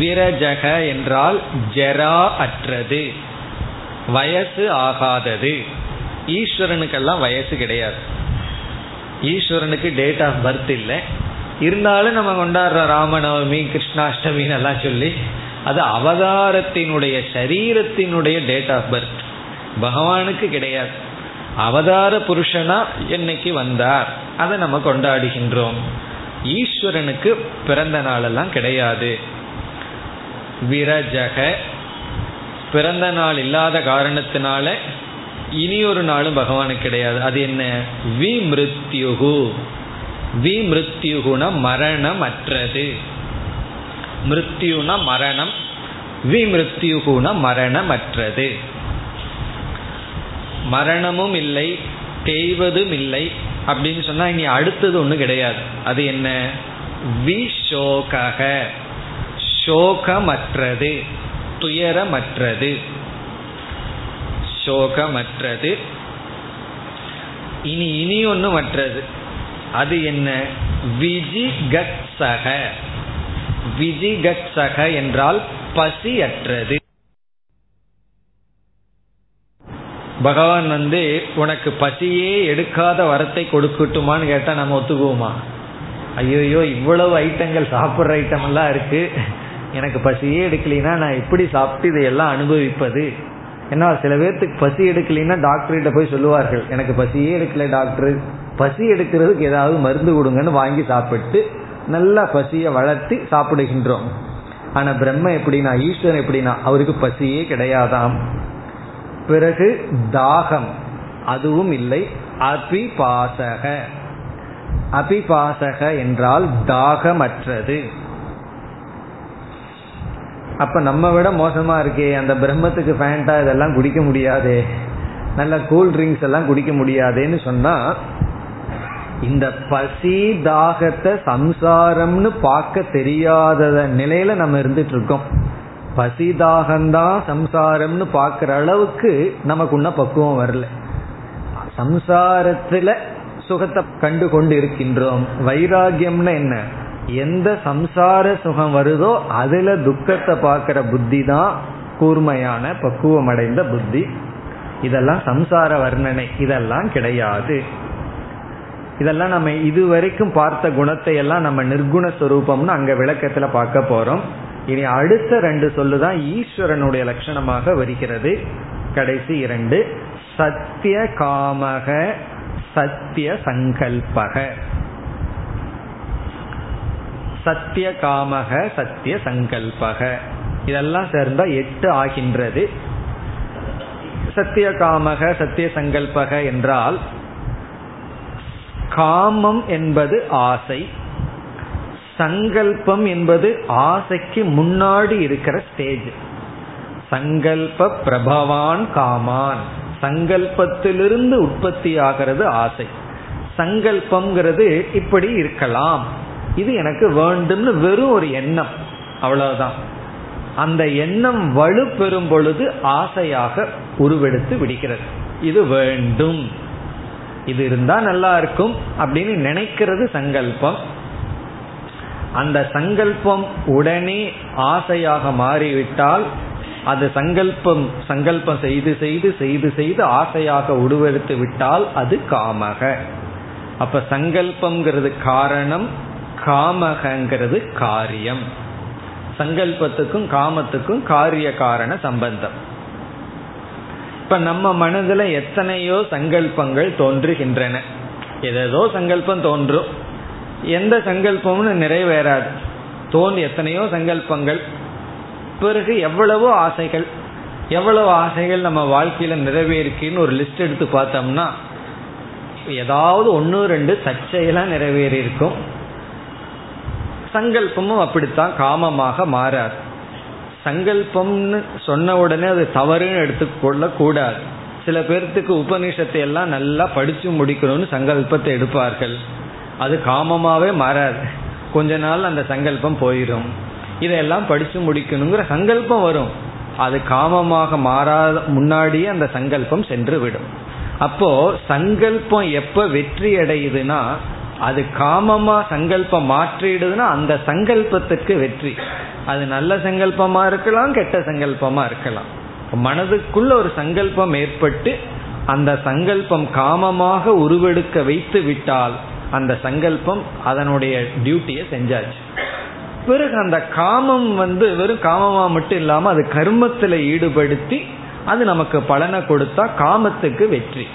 விரஜக என்றால் ஜரா அற்றது. வயசு ஆகாதது. ஈஸ்வரனுக்கெல்லாம் வயசு கிடையாது. ஈஸ்வரனுக்கு டேட் ஆஃப் பர்த் இல்லை. இருந்தாலும் நம்ம கொண்டாடுற ராமநவமி கிருஷ்ணாஷ்டமின்னு எல்லாம் சொல்லி அது அவதாரத்தினுடைய சரீரத்தினுடைய டேட் ஆஃப் பர்த் பகவானுக்கு கிடையாது. அவதார புருஷனா என்னைக்கு வந்தார்? அதை நம்ம கொண்டாடுகின்றோம். ஈஸ்வரனுக்கு பிறந்த நாளெல்லாம் கிடையாது. விரஜக பிறந்த நாள் இல்லாத காரணத்தினால இனி ஒரு நாளும் பகவானுக்கு கிடையாது. அது என்ன? விமிருத்யுகு. மரணம் அற்றது மிருத்யுன மரணம் விமிருத்யுகுண மரணமற்றது. மரணமும் இல்லை தேய்வதும் இல்லை அப்படின்னு சொன்னா இனி அடுத்தது ஒன்றும் கிடையாது. அது என்ன? விஷோக சோகமற்றது துயரமற்றது. சோகமற்றது இனி இனி ஒன்று மற்றது அது என்ன? விஜிகட்சக விஜிகட்சக என்றால் பசியற்றது. பகவான் வந்து உனக்கு பசியே எடுக்காத வரத்தை கொடுக்கட்டுமான்னு கேட்டா நம்ம ஒத்துக்குவோமா? ஐயோயோ இவ்வளவு ஐட்டங்கள் சாப்பிட்ற ஐட்டம் எல்லாம் இருக்கு. எனக்கு பசியே எடுக்கலைன்னா நான் எப்படி சாப்பிட்டு இதையெல்லாம் அனுபவிப்பது? ஏன்னா சில பேர்த்துக்கு பசி எடுக்கலைன்னா டாக்டர்கிட்ட போய் சொல்லுவார்கள். எனக்கு பசியே எடுக்கல டாக்டர் பசி எடுக்கிறதுக்கு ஏதாவது மருந்து கொடுங்கன்னு வாங்கி சாப்பிட்டு நல்லா பசியை வளர்த்தி சாப்பிடுகின்றோம். ஆனா பிரம்ம எப்படின்னா ஈஸ்வரன் எப்படின்னா அவருக்கு பசியே கிடையாதாம். பிறகு தாகம். அதுவும் இல்லை அபிபாசக. அபிபாசக என்றால் தாகமற்றது. அப்ப நம்ம விட மோசமா இருக்கே அந்த பிரம்மத்துக்கு ஃபேண்டா இதெல்லாம் குடிக்க முடியாதே நல்ல கூல் ட்ரிங்க்ஸ் எல்லாம் குடிக்க முடியாதேன்னு சொன்னா இந்த பசி தாகத்தை சம்சாரம்னு பார்க்க தெரியாத நிலையில நம்ம இருந்துட்டு இருக்கோம். பசி தாகம்தான் சம்சாரம்னு பார்க்குற அளவுக்கு நமக்கு உன்ன பக்குவம் வரல. சம்சாரத்துல சுகத்தை கண்டு கொண்டு இருக்கின்றோம் வைராகியம்னு என்ன? எந்த சம்சார சுகம் வருதோ அதுல துக்கத்தை பார்க்கிற புத்தி தான் கூர்மையான பக்குவம் அடைந்த புத்தி. இதெல்லாம் சம்சார வர்ணனை. இதெல்லாம் கிடையாது. இதெல்லாம் நம்ம இதுவரைக்கும் பார்த்த குணத்தை எல்லாம் நம்ம நிர்குண ஸ்வரூபம்னு அங்க விளக்கத்துல பார்க்க போறோம். இனி அடுத்த ரெண்டு சொல்லுதான் ஈஸ்வரனுடைய லட்சணமாக வருகிறது. கடைசி இரண்டு சத்திய காமக சத்திய சங்கல்பக. சத்திய காமக சத்திய சங்கல்பக. இதெல்லாம் சேர்ந்தா எட்டு ஆகின்றது. சத்திய காமக சத்திய சங்கல்பக என்றால் காமம் என்பது ஆசை. சங்கல்பம் என்பது ஆசைக்கு முன்னாடி இருக்கிற ஸ்டேஜ் சங்கல்ப பிரபவான் காமான். சங்கல்பத்திலிருந்து உற்பத்தி ஆகிறது ஆசை. சங்கல்பம்ங்கிறது இப்படி இருக்கலாம். இது எனக்கு வேண்டும்னு வெறும் ஒரு எண்ணம். அவ்வளவுதான். அந்த எண்ணம் வலு பெறும் பொழுது ஆசையாக உருவெடுத்து விடுகிறது. இது வேண்டும். இது இருந்தா நல்லா இருக்கும் அப்படின்னு நினைக்கிறது சங்கல்பம். அந்த சங்கல்பம் உடனே ஆசையாக மாறிவிட்டால் அது சங்கல்பம் சங்கல்பம் செய்து செய்து செய்து செய்து ஆசையாக உருவெடுத்து விட்டால் அது காமக. அப்ப சங்கல்பம்ங்கிறது காரணம் காமகங்கிறது காரியம். சங்கல்பத்துக்கும் காமத்துக்கும் காரிய காரண சம்பந்தம். இப்ப நம்ம மனதுல எத்தனையோ சங்கல்பங்கள் தோன்றுகின்றன. ஏதேதோ சங்கல்பம் தோன்றும். எந்த சங்கல்பம்னு நிறைவேறாது. தோன்றி எத்தனையோ சங்கல்பங்கள். பிறகு எவ்வளவோ ஆசைகள். எவ்வளவு ஆசைகள் நம்ம வாழ்க்கையில நிறைவேறிக்குன்னு ஒரு லிஸ்ட் எடுத்து பார்த்தோம்னா ஏதாவது ஒன்று ரெண்டு சர்ச்சையெல்லாம் நிறைவேறி இருக்கும் சங்கல்பமும் அப்படித்தான் காமமாக மாறாது. சங்கல்பம்னு சொன்ன உடனே அது தவறுன்னு எடுத்துக்கொள்ள கூடாது சில பேர்த்துக்கு உபநிஷத்தை எல்லாம் நல்லா படிச்சு முடிக்கணும்னு சங்கல்பத்தை எடுப்பார்கள். அது காமமாகவே மாறாது. கொஞ்ச நாள் அந்த சங்கல்பம் போயிடும் இதையெல்லாம் படிச்சு முடிக்கணுங்கிற சங்கல்பம் வரும். அது காமமாக மாறாத முன்னாடியே அந்த சங்கல்பம் சென்று விடும் அப்போ சங்கல்பம் எப்ப வெற்றி அடையுதுன்னா அது காமமா சங்கல்பம் மாற்றிடுதுன்னா அந்த சங்கல்பத்துக்கு வெற்றி. அது நல்ல சங்கல்பமா இருக்கலாம் கெட்ட சங்கல்பமா இருக்கலாம். மனதுக்குள்ள ஒரு சங்கல்பம் ஏற்பட்டு அந்த சங்கல்பம் காமமாக உருவெடுக்க வைத்து விட்டால் அந்த சங்கல்பம் அதனுடைய டியூட்டியை செஞ்சாச்சு. பிறகு அந்த காமம் வந்து வெறும் காமமா மட்டும் இல்லாம அது கர்மத்தில் ஈடுபடுத்தி அது நமக்கு பலனை கொடுத்தா காமத்துக்கு வெற்றி.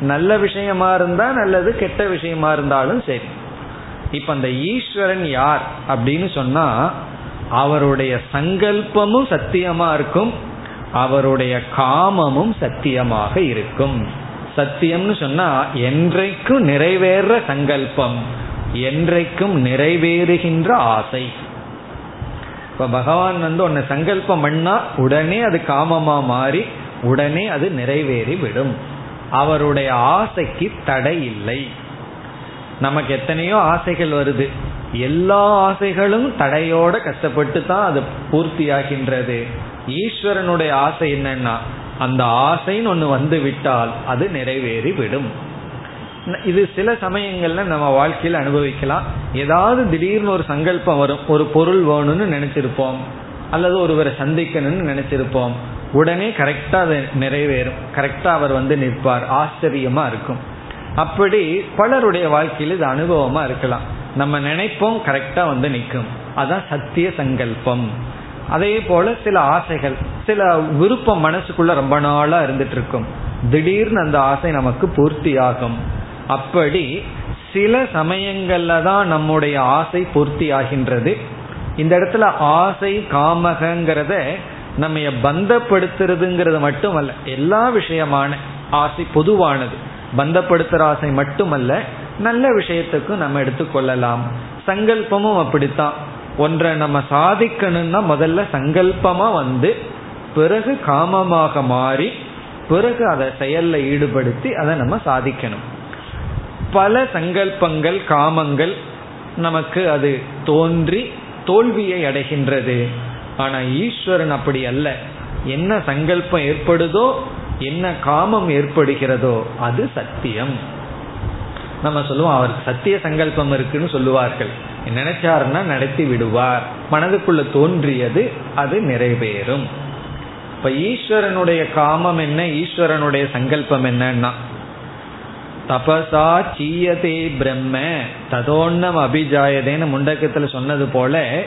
நல்ல விஷயமா இருந்தா நல்லது கெட்ட விஷயமா இருந்தாலும் சரி. இப்ப அந்த ஈஸ்வரன் யார் அப்படின்னு சொன்னா அவருடைய சங்கல்பமும் சத்தியமா இருக்கும் அவருடைய காமமும் சத்தியமாக இருக்கும். சத்தியம்னு சொன்னா என்றைக்கும் நிறைவேற சங்கல்பம் என்றைக்கும் நிறைவேறுகின்ற ஆசை. இப்ப பகவான் வந்து உன்னை சங்கல்பம் பண்ணா உடனே அது காமமா மாறி உடனே அது நிறைவேறி விடும் அவருடைய ஆசைக்கு தடை இல்லை. நமக்கு எத்தனையோ ஆசைகள் வருது. எல்லா ஆசைகளும் தடையோட கஷ்டப்பட்டு தான் அது பூர்த்தி ஆகின்றது ஈஸ்வரனுடைய ஆசை என்னன்னா அந்த ஆசைன்னு ஒன்று வந்து விட்டால் அது நிறைவேறி விடும் இது சில சமயங்கள்ல நம்ம வாழ்க்கையில் அனுபவிக்கலாம். ஏதாவது திடீர்னு ஒரு சங்கல்பம் வரும். ஒரு பொருள் வேணும்னு நினைச்சிருப்போம். அல்லது ஒருவரை சந்திக்கணும்னு நினைச்சிருப்போம். உடனே கரெக்டா அது நிறைவேறும். கரெக்டா அவர் வந்து நிற்பார். ஆச்சரியமா இருக்கும். அப்படி பலருடைய வாழ்க்கையில் இது அனுபவமா இருக்கலாம். நம்ம நினைப்போம் கரெக்டா வந்து நிற்கும். அதான் சத்திய சங்கல்பம். அதே போல சில ஆசைகள் சில விருப்பம் மனசுக்குள்ள ரொம்ப நாளா இருந்துட்டு இருக்கும் திடீர்னு அந்த ஆசை நமக்கு பூர்த்தி ஆகும் அப்படி சில சமயங்கள்ல தான் நம்முடைய ஆசை பூர்த்தி ஆகின்றது இந்த இடத்துல ஆசை காமகங்கிறத நம்ம பந்தப்படுத்துறதுங்கிறது மட்டுமல்ல எல்லா விஷயமான ஆசை பொதுவானது. பந்தப்படுத்துகிற ஆசை மட்டுமல்ல நல்ல விஷயத்துக்கும் நம்ம எடுத்துக்கொள்ளலாம் சங்கல்பமும் அப்படித்தான். ஒன்றை நம்ம சாதிக்கணும்னா முதல்ல சங்கல்பமா வந்து பிறகு காமமாக மாறி பிறகு அதை செயல்ல ஈடுபடுத்தி அதை நம்ம சாதிக்கணும். பல சங்கல்பங்கள் காமங்கள் நமக்கு அது தோன்றி தோல்வியை அடைகின்றது. ஆனா ஈஸ்வரன் அப்படி அல்ல. என்ன சங்கல்பம் ஏற்படுதோ என்ன காமம் ஏற்படுகிறதோ அது சத்தியம். நம்ம சொல்லுவோம் அவருக்கு சத்திய சங்கல்பம் இருக்குன்னு சொல்லுவார்கள். நினைச்சாருன்னா நடத்தி விடுவார். மனதுக்குள்ள தோன்றியது அது நிறைவேறும். இப்ப ஈஸ்வரனுடைய காமம் என்ன ஈஸ்வரனுடைய சங்கல்பம் என்னன்னா தபசா சீயதே பிரம்ம ததோன்னம் அபிஜாயதேன்னு முண்டக்கத்துல சொன்னது போல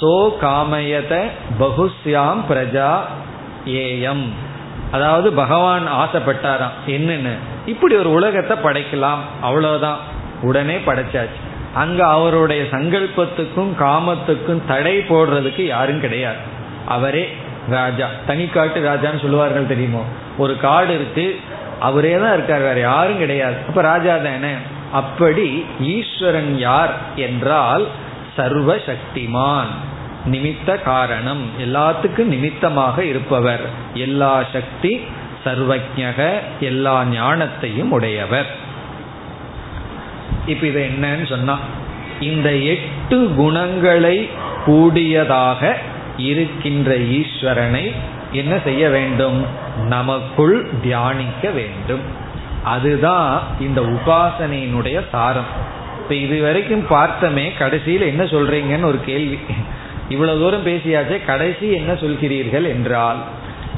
சோ காமயத பகுஸ்யாம் பிரஜா ஏயம். அதாவது பகவான் ஆசைப்பட்டாராம் என்னன்னு. இப்படி ஒரு உலகத்தை படைக்கலாம் அவ்வளவுதான். உடனே படைச்சாச்சு. அங்க அவருடைய சங்கல்பத்துக்கும் காமத்துக்கும் தடை போடுறதுக்கு யாரும் கிடையாது. அவரே ராஜா. தனிக்காட்டு ராஜான்னு சொல்லுவார்கள் தெரியுமோ? ஒரு காடு இருக்கு அவரே தான் இருக்கார் வேற யாரும் கிடையாது. அப்ப ராஜா தானே? அப்படி ஈஸ்வரன் யார் என்றால் சர்வ சக்திமான் நிமித்த காரணம். எல்லாத்துக்கும் நிமித்தமாக இருப்பவர். எல்லா சக்தி சர்வஜக எல்லா ஞானத்தையும் உடையவர். இப்ப இது என்னன்னு சொன்னா இந்த எட்டு குணங்களை கூடியதாக இருக்கின்ற ஈஸ்வரனை என்ன செய்ய வேண்டும்? நமக்குள் தியானிக்க வேண்டும். அதுதான் இந்த உபாசனையினுடைய சாரம். இப்ப இது வரைக்கும் பார்த்தமே கடைசியில் என்ன சொல்றீங்கன்னு ஒரு கேள்வி. இவ்வளவு தூரம் பேசியாச்சே கடைசி என்ன சொல்கிறீர்கள் என்றால்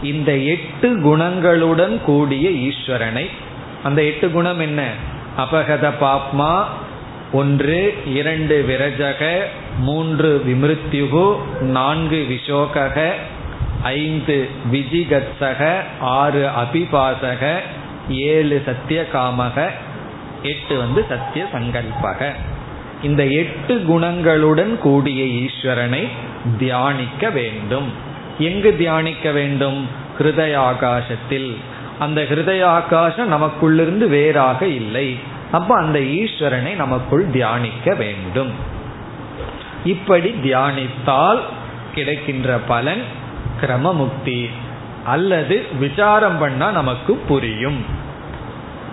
இந்த எட்டு குணங்களுடன் கூடிய ஈஸ்வரனை அந்த எட்டு குணம் என்ன? அபகத பாப்மா ஒன்று இரண்டு விரஜக மூன்று விமிருத்யுகு நான்கு விஷோகக ஐந்து விஜிகத்சக ஆறு அபிபாசக ஏழு சத்தியகாமக எட்டு வந்து சத்திய சங்கல்பக. இந்த எட்டு குணங்களுடன் கூடிய ஈஸ்வரனை தியானிக்க வேண்டும். எங்கு தியானிக்க வேண்டும்? ஹிருதய ஆகாசத்தில் அந்த ஹிருதய ஆகாசம் நமக்குள்ளிருந்து வேறாக இல்லை. அப்ப அந்த ஈஸ்வரனை நமக்குள் தியானிக்க வேண்டும். இப்படி தியானித்தால் கிடைக்கின்ற பலன் கிரமமுக்தி. அல்லது விசாரம் பண்ணா நமக்கு புரியும்.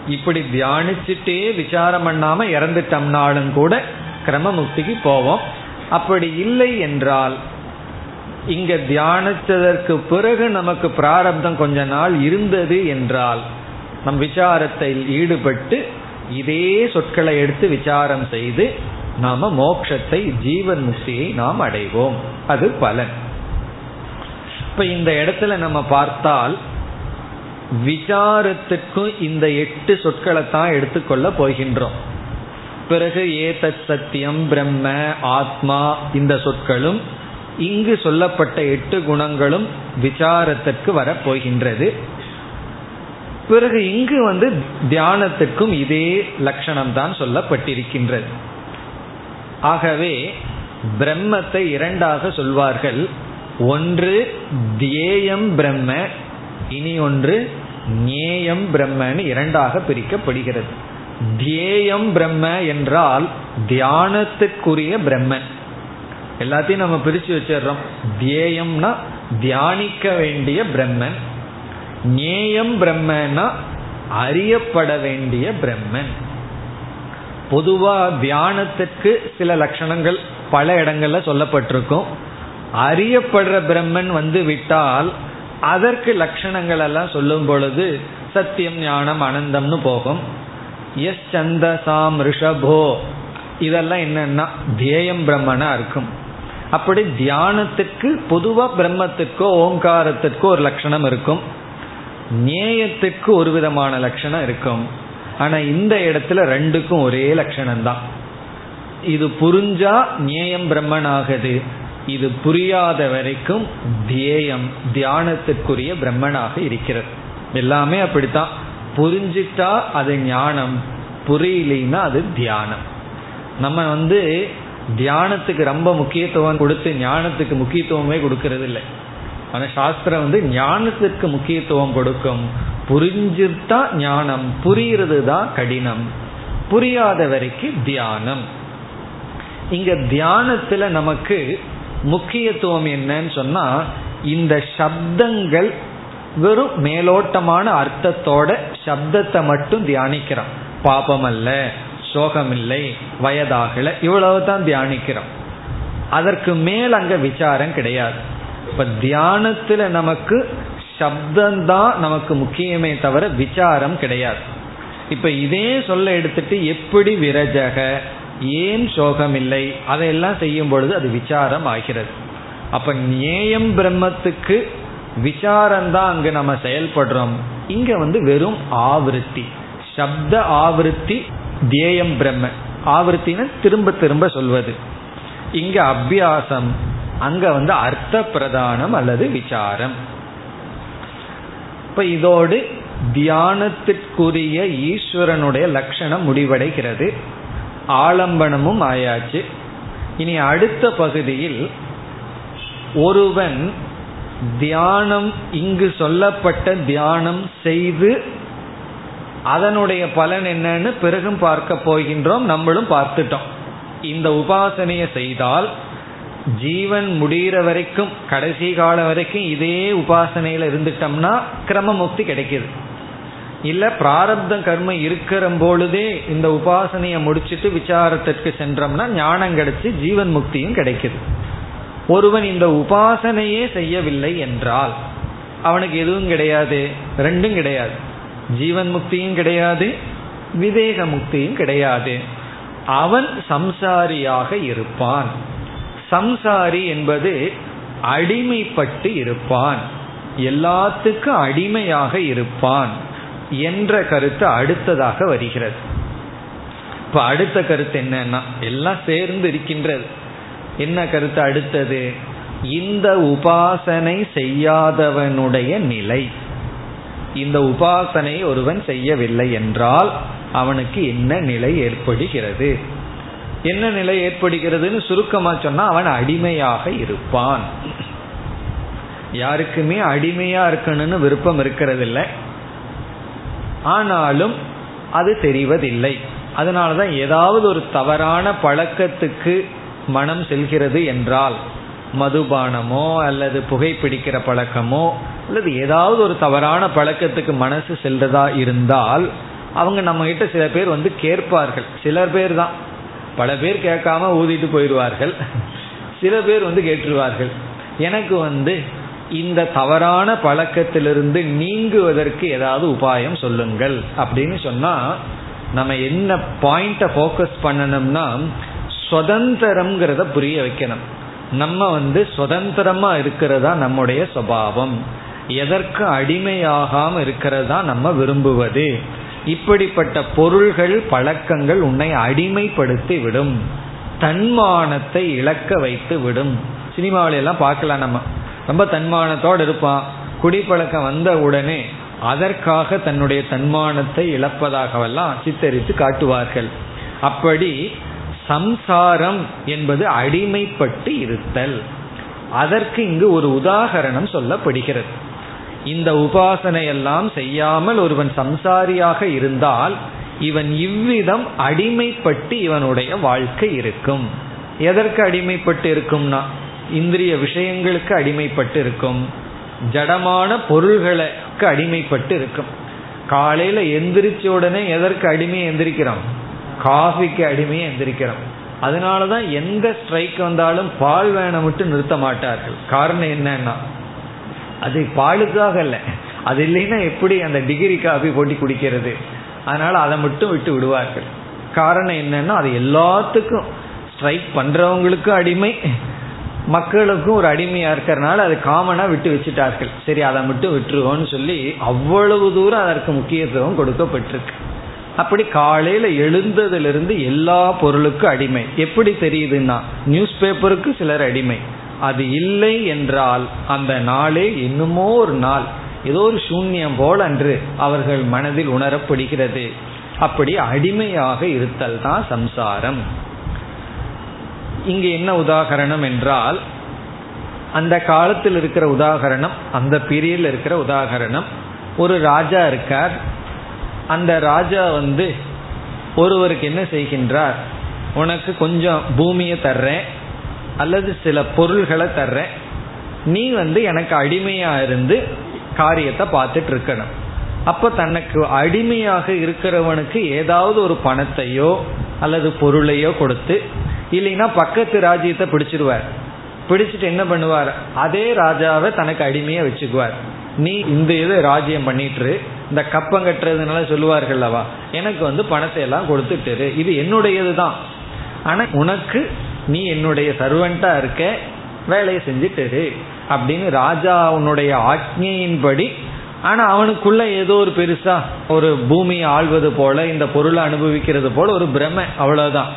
இப்படி தியானிச்சுட்டே விசாரம் பண்ணாம இறந்துட்டோம்னாலும் கூட கிரமமுக்திக்கு போவோம். அப்படி இல்லை என்றால் இங்க தியானித்ததற்கு பிறகு நமக்கு பிராரப்தம் கொஞ்ச நாள் இருந்தது என்றால் நம் விசாரத்தில் ஈடுபட்டு இதே சொற்களை எடுத்து விசாரம் செய்து நாம மோட்சத்தை ஜீவன் முக்தியை நாம் அடைவோம். அது பலன். இப்ப இந்த இடத்துல நம்ம பார்த்தால் விசாரத்துக்கும் இந்த எட்டு சொற்களை தான் எடுத்துக்கொள்ள போகின்றோம். பிறகு ஏதத் சத்தியம் பிரம்ம ஆத்மா இந்த சொற்களும் இங்கு சொல்லப்பட்ட எட்டு குணங்களும் விசாரத்திற்கு வரப்போகின்றது பிறகு இங்கு வந்து தியானத்துக்கும் இதே லட்சணம் தான் சொல்லப்பட்டிருக்கின்றது. ஆகவே பிரம்மத்தை இரண்டாக சொல்வார்கள். ஒன்று தியேயம் பிரம்ம இனி ஒன்று ஞேயம் பிரம்மன்னு இரண்டாக பிரிக்கப்படுகிறது. தியேயம் பிரம்ம என்றால் தியானத்துக்குரிய பிரம்மன். எல்லாத்தையும் நம்ம பிரித்து வச்சிடுறோம். தியேயம்னா தியானிக்க வேண்டிய பிரம்மன். ஞேயம் பிரம்மன்னா அறியப்பட வேண்டிய பிரம்மன். பொதுவா தியானத்துக்கு சில லட்சணங்கள் பல இடங்கள்ல சொல்லப்பட்டிருக்கும். அறியப்படுற பிரம்மன் வந்து விட்டால் அதற்கு லட்சணங்கள் எல்லாம் சொல்லும் பொழுது சத்தியம் ஞானம் அனந்தம்னு போகும். எஸ் சந்தசாம் ரிஷபோ இதெல்லாம் என்னன்னா தியேயம் பிரம்மனா இருக்கும். அப்படி தியானத்துக்கு பொதுவா பிரம்மத்துக்கோ ஓங்காரத்துக்கோ ஒரு லட்சணம் இருக்கும். நேயத்துக்கு ஒரு விதமான லட்சணம் இருக்கும். ஆனா இந்த இடத்துல ரெண்டுக்கும் ஒரே லட்சணம் தான் இது புரிஞ்சா நேயம் பிரம்மன் ஆகுது இது புரியாத வரைக்கும் தியேயம் தியானத்திற்குரிய பிரம்மனாக இருக்கிறது. எல்லாமே அப்படித்தான். புரிஞ்சிட்டா அது ஞானம் புரியலின்னா அது தியானம். நம்ம வந்து தியானத்துக்கு ரொம்ப முக்கியத்துவம் கொடுத்து ஞானத்துக்கு முக்கியத்துவமே கொடுக்கறது இல்லை ஆனால் சாஸ்திரம் வந்து ஞானத்திற்கு முக்கியத்துவம் கொடுக்கும். புரிஞ்சுட்டா ஞானம் புரிகிறது தான் கடினம். புரியாத வரைக்கும் தியானம். இங்க தியானத்துல நமக்கு முக்கியத்துவம் என்னன்னு சொன்னா இந்த சப்தங்கள் வெறும் மேலோட்டமான அர்த்தத்தோட சப்தத்தை மட்டும் தியானிக்கிறோம். பாபம் அல்ல சோகம் இல்லை வயதாகல இவ்வளவு தான் தியானிக்கிறோம். அதற்கு மேல் அங்க விசாரம் கிடையாது. இப்ப தியானத்துல நமக்கு சப்தந்தான் நமக்கு முக்கியமே தவிர விசாரம் கிடையாது. இப்ப இதே சொல்ல எடுத்துட்டு எப்படி விரஜக ஏன் சோகம் இல்லை அதையெல்லாம் செய்யும் பொழுது அது விசாரம் ஆகிறது அப்ப நேயம் பிரம்மத்துக்கு விசாரம் தான் நம்ம செயல்படுறோம். இங்க வந்து வெறும் ஆவருத்தி. சப்த ஆவருத்தி தியேயம் பிரம்ம. ஆவருத்தின்னு திரும்ப திரும்ப சொல்வது. இங்க அபியாசம் அங்க வந்து அர்த்த பிரதானம் அல்லது விசாரம். இப்ப இதோடு தியானத்திற்குரிய ஈஸ்வரனுடைய லட்சணம் முடிவடைகிறது. ஆலம்பனமும் ஆயாச்சு. இனி அடுத்த பகுதியில் ஒருவன் தியானம் இங்கு சொல்லப்பட்ட தியானம் செய்து அதனுடைய பலன் என்னன்னு பிறகும் பார்க்க போகின்றோம் நம்மளும் பார்த்துட்டோம். இந்த உபாசனையை செய்தால் ஜீவன் முடிகிற வரைக்கும் கடைசி காலம் வரைக்கும் இதே உபாசனையில இருந்துட்டோம்னா கிரம முக்தி கிடைக்கிது. இல்ல பிராரப்த கர்மம் இருக்கிற பொழுதே இந்த உபாசனையை முடிச்சுட்டு விசாரத்திற்கு சென்றோம்னா ஞானம் கிடைச்சி ஜீவன் முக்தியும் கிடைக்குது. ஒருவன் இந்த உபாசனையே செய்யவில்லை என்றால் அவனுக்கு எதுவும் கிடையாது ரெண்டும் கிடையாது. ஜீவன் முக்தியும் கிடையாது விவேக முக்தியும் கிடையாது. அவன் சம்சாரியாக இருப்பான். சம்சாரி என்பது அடிமைப்பட்டு இருப்பான். எல்லாத்துக்கும் அடிமையாக இருப்பான். என்ற கருத்து அடுத்ததாக வருகிறது. இப்ப அடுத்த கருத்து என்னன்னா எல்லாம் சேர்ந்து இருக்கின்றது. என்ன கருத்து அடுத்தது? இந்த உபாசனை செய்யாதவனுடைய நிலை. இந்த உபாசனை ஒருவன் செய்யவில்லை என்றால் அவனுக்கு என்ன நிலை ஏற்படுகிறது? என்ன நிலை ஏற்படுகிறதுன்னு சுருக்கமா சொன்னா அவன் அடிமையாக இருப்பான். யாருக்குமே அடிமையா இருக்கணும்னு விருப்பம் இருக்கிறது இல்லை ஆனாலும் அது தெரிவதில்லை. அதனாலதான் ஏதாவது ஒரு தவறான பழக்கத்துக்கு மனம் செல்கிறது என்றால் மதுபானமோ அல்லது புகைப்பிடிக்கிற பழக்கமோ அல்லது ஏதாவது ஒரு தவறான பழக்கத்துக்கு மனசு செல்றதா இருந்தால் அவங்க நம்ம கிட்ட சில பேர் வந்து கேட்பார்கள். சிலர் பேர் தான் பல பேர் கேட்காம ஊதிட்டு போயிடுவார்கள். சில பேர் வந்து கேட்டுருவார்கள். எனக்கு வந்து இந்த தவறான பழக்கத்திலிருந்து நீங்குவதற்கு ஏதாவது உபாயம் சொல்லுங்கள். அப்படின்னு சொன்னா நம்ம என்ன பாயிண்ட ஃபோக்கஸ் பண்ணணும்னா சுதந்திரம்ங்கிறத புரிய வைக்கணும். நம்ம வந்து சுதந்திரமா இருக்கிறதா நம்முடைய சுவாவம் எதற்கு அடிமையாகாம இருக்கிறதா நம்ம விரும்புவது. இப்படிப்பட்ட பொருள்கள் பழக்கங்கள் உன்னை அடிமைப்படுத்தி விடும். தன்மானத்தை இழக்க வைத்து விடும். சினிமாவில எல்லாம் பார்க்கலாம் நம்ம. ரொம்ப தன்மானத்தோடு இருப்பான். குடிப்பழக்கம் வந்த உடனே அதற்காக தன்னுடைய தன்மானத்தை இழப்பதாகவெல்லாம் சித்தரித்து காட்டுவார்கள். அப்படி சம்சாரம் என்பது அடிமைப்பட்டு இருத்தல். அதற்கு இங்கு ஒரு உதாகரணம் சொல்லப்படுகிறது. இந்த உபாசனையெல்லாம் செய்யாமல் ஒருவன் சம்சாரியாக இருந்தால் இவன் இவ்விதம் அடிமைப்பட்டு இவனுடைய வாழ்க்கை இருக்கும். எதற்கு அடிமைப்பட்டு இருக்கும்னா இந்திரிய விஷயங்களுக்கு அடிமைப்பட்டு இருக்கும் ஜடமான பொருள்களுக்கு அடிமைப்பட்டு இருக்கும் காலையில எந்திரிச்ச உடனே எதற்கு அடிமையை எந்திரிக்கிறோம்? காஃபிக்கு அடிமையை எந்திரிக்கிறோம். அதனால தான் எந்த ஸ்ட்ரைக் வந்தாலும் பால் வேணை மட்டும் நிறுத்த மாட்டார்கள். காரணம் என்னன்னா அது பாலுக்காக இல்லை. அது இல்லைன்னா எப்படி அந்த டிகிரி காஃபி போட்டி குடிக்கிறது? அதனால அதை மட்டும் விட்டு விடுவார்கள். காரணம் என்னன்னா அது எல்லாத்துக்கும் ஸ்ட்ரைக் பண்றவங்களுக்கும் அடிமை மக்களுக்கும் ஒரு அடிமையா இருக்கிறனால அது காமனா விட்டு வச்சுட்டார்கள். சரி அதை மட்டும் விட்டுருவோம்னு சொல்லி அவ்வளவு தூரம் அதற்கு முக்கியத்துவம் கொடுக்கப்பட்டிருக்கு. அப்படி காலையில எழுந்ததிலிருந்து எல்லா பொருளுக்கும் அடிமை. எப்படி தெரியுதுன்னா நியூஸ் பேப்பருக்கு சிலர் அடிமை. அது இல்லை என்றால் அந்த நாளே இன்னுமோ ஒரு நாள் ஏதோ ஒரு சூன்யம் போல் அன்று அவர்கள் மனதில் உணரப்படுகிறது. அப்படி அடிமையாக இருத்தல் தான் சம்சாரம். இங்கு என்ன உதாகரணம் என்றால் அந்த காலத்தில் இருக்கிற உதாகரணம் அந்த பிரியில் இருக்கிற உதாகரணம் ஒரு ராஜா இருக்கார். அந்த ராஜா வந்து ஒருவருக்கு என்ன செய்கின்றார்? உனக்கு கொஞ்சம் பூமியை தர்றேன் அல்லது சில பொருள்களை தர்றேன். நீ வந்து எனக்கு அடிமையா இருந்து காரியத்தை பார்த்துட்டு இருக்கணும். அப்ப தனக்கு அடிமையாக இருக்கிறவனுக்கு ஏதாவது ஒரு பணத்தையோ அல்லது பொருளையோ கொடுத்து இல்லைன்னா பக்கத்து ராஜ்யத்தை பிடிச்சிருவார். பிடிச்சிட்டு என்ன பண்ணுவார்? அதே ராஜாவை தனக்கு அடிமையா வச்சுக்குவார். நீ இந்த இது ராஜ்யம் பண்ணிட்டு இந்த கப்பம் கட்டுறதுனால சொல்லுவார்கள்லவா எனக்கு வந்து பணத்தை எல்லாம் கொடுத்துட்டு இது என்னுடையது தான் ஆனா உனக்கு நீ என்னுடைய சர்வெண்டா இருக்க வேலையை செஞ்சுட்டு அப்படின்னு ராஜா உன்னுடைய ஆக்ஞையின்படி ஆனா அவனுக்குள்ள ஏதோ ஒரு பெருசா ஒரு பூமியை ஆள்வது போல இந்த பொருளை அனுபவிக்கிறது போல ஒரு பிரமை அவ்வளவுதான்.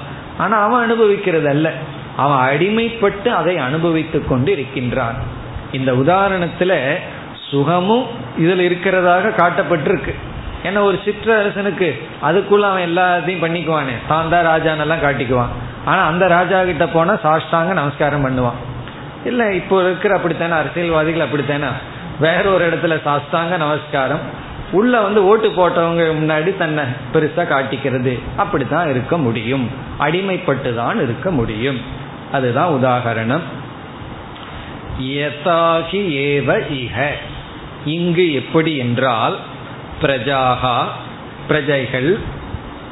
ஆனா அவன் அனுபவிக்கிறது அல்ல அவன் அடிமைப்பட்டு அதை அனுபவித்துக் கொண்டு இருக்கின்றான் இந்த உதாரணத்துல சுகமும் இதில் இருக்கிறதாக காட்டப்பட்டிருக்கு. ஏன்னா ஒரு சிற்றரசனுக்கு அதுக்குள்ள அவன் எல்லாத்தையும் பண்ணிக்குவானே. தான் தான் ராஜானெல்லாம் காட்டிக்குவான். ஆனா அந்த ராஜா கிட்ட போனா சாஷ்டாங்க நமஸ்காரம் பண்ணுவான். இல்ல இப்போ இருக்கிற அப்படித்தானே அரசியல்வாதிகள் அப்படித்தானே வேற ஒரு இடத்துல சாஸ்தாங்க நமஸ்காரம் உள்ள வந்து ஓட்டு போட்டவங்க முன்னாடி தன்னை பெருசா காட்டிக்கிறது. அப்படித்தான் இருக்க முடியும். அடிமைப்பட்டு தான் இருக்க முடியும். அதுதான் உதாகரணம். யதாகி ஏவ இக இங்கு எப்படி என்றால் பிரஜாகா பிரஜைகள்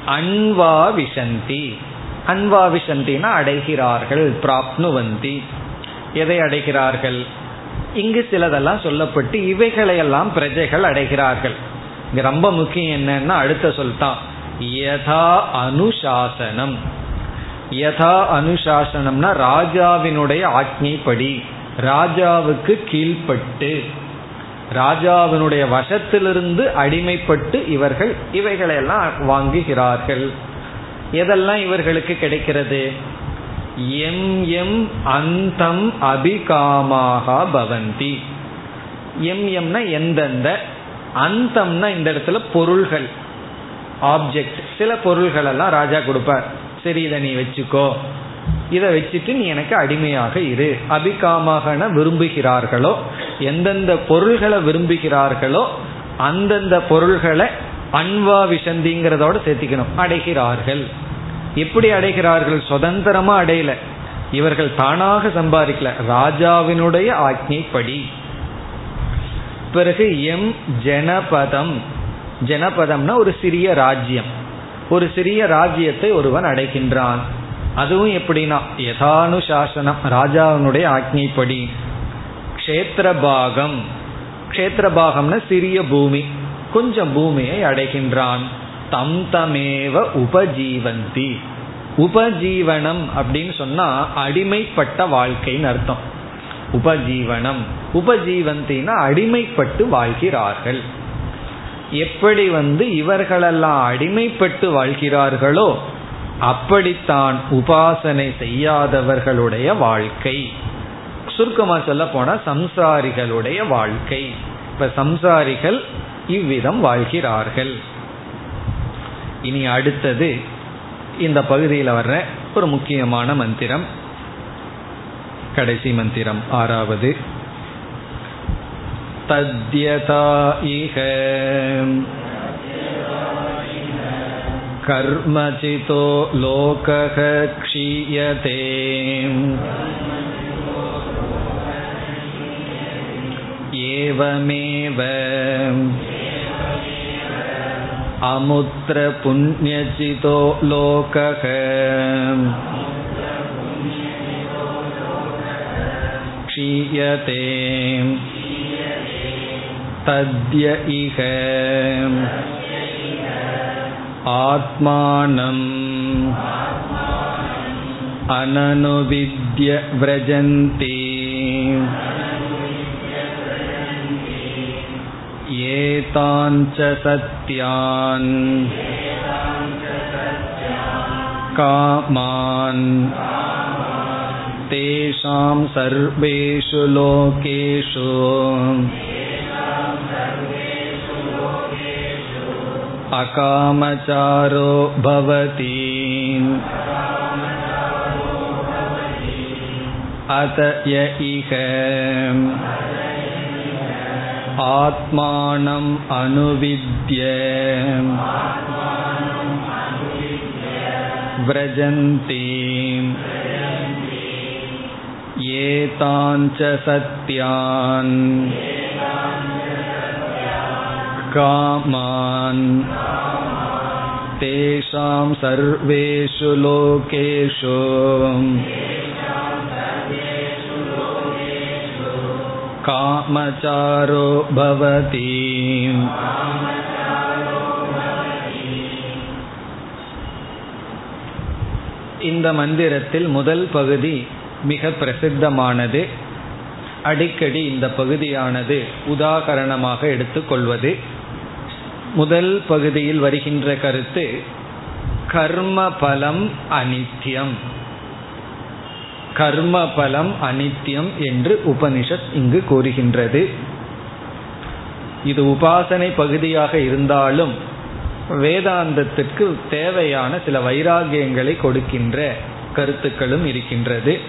அன்வா விஷந்தி. அன்வா விஷந்தினா அடைகிறார்கள் பிராப்னுவந்தி. எதை அடைகிறார்கள்? இங்கு சிலதெல்லாம் சொல்லப்பட்டு இவைகளையெல்லாம் பிரஜைகள் அடைகிறார்கள். இங்க ரொம்ப முக்கியம் என்னன்னா அடுத்த சொல்தான் யதா அனுசாசனம். யதா அனுசாசனம்னா ராஜாவினுடைய ஆக்ஞைப்படி ராஜாவுக்கு கீழ்பட்டு ராஜாவினுடைய வசத்திலிருந்து அடிமைப்பட்டு இவர்கள் இவைகளையெல்லாம் வாங்குகிறார்கள். எதெல்லாம் இவர்களுக்கு கிடைக்கிறது? எம் எம் அந்தம் அபிகாமாக பவந்தி. எம் எம்னா எந்தெந்த அந்தம்னா இந்த இடத்துல பொருள்கள். ஆப்ஜெக்ட் சில பொருள்கள் எல்லாம் ராஜா கொடுப்பார். சரி இதை நீ வச்சுக்கோ. இதை வச்சுட்டு நீ எனக்கு அடிமையாக இரு. அபிகாமாக விரும்புகிறார்களோ எந்தெந்த பொருள்களை விரும்புகிறார்களோ அந்தந்த பொருள்களை அன்வா விஷந்திங்கிறதோட சேர்த்திக்கணும். அடைகிறார்கள். எப்படி அடைகிறார்கள்? சுதந்திரமா அடையல. இவர்கள் தானாக சம்பாதிக்கல. ராஜாவினுடைய ஆக்ஞைப்படி. பிறகு எம் ஜனபதம். ஜனபதம்னா ஒரு சிறிய ராஜ்யம். ஒரு சிறிய ராஜ்யத்தை ஒருவன் அடைகின்றான். அதுவும் எப்படின்னா யதானுசாசனம் ராஜாவினுடைய ஆக்ஞைப்படி. க்ஷேத்திரபாகம். க்ஷேத்திரபாகம்னா சிறிய பூமி. கொஞ்சம் பூமியை அடைகின்றான். தம் தமேவ உபஜீவந்தி. உபஜீவனம் அப்படின்னு சொன்னா அடிமைப்பட்ட வாழ்க்கைன்னு அர்த்தம். உபஜீவனம். உபஜீவந்தினா அடிமைப்பட்டு வாழ்கிறார்கள். எப்படி வந்து இவர்களெல்லாம் அடிமைப்பட்டு வாழ்கிறார்களோ அப்படித்தான் உபாசனை செய்யாதவர்களுடைய வாழ்க்கை. சுருக்கமாக சொல்ல போனா சம்சாரிகளுடைய வாழ்க்கை. இப்ப சம்சாரிகள் இவ்விதம் வாழ்கிறார்கள். இனி அடுத்தது இந்த பகுதியில் வர்ற ஒரு முக்கியமான மந்திரம். கடைசி மந்திரம் ஆறாவது. तद्यथा इह कर्मचितो लोकः क्षीयते एवमेव अमुत्रपुण्यचितो लोकः क्षीयते तद्य इह आत्मानम् अननुविद्य व्रजन्ति एताञ्च सत्यान् कामान् तेषां सर्वेषु लोकेषु अकामचारो भवति अत य इह आत्मानम् अनुविद्य व्रजन्ति एताञ्च सत्यान् कामान् तेषां सर्वेषु लोकेषु कामचारो भवति இந்த மந்திரத்தில் முதல் பகுதி மிக பிரசித்தமானது அடிக்கடி இந்த பகுதியானது உதாகரணமாக எடுத்துக்கொள்வது முதல் பகுதியில் வருகின்ற கருத்து கர்ம பலம் அனித்யம். கர்ம பலம் அனித்யம் என்று உபனிஷத் இங்கு கூறுகின்றது. இது உபாசனை பகுதியாக இருந்தாலும் வேதாந்தத்திற்கு தேவையான சில வைராகியங்களை கொடுக்கின்ற கருத்துக்களும் இருக்கின்றது.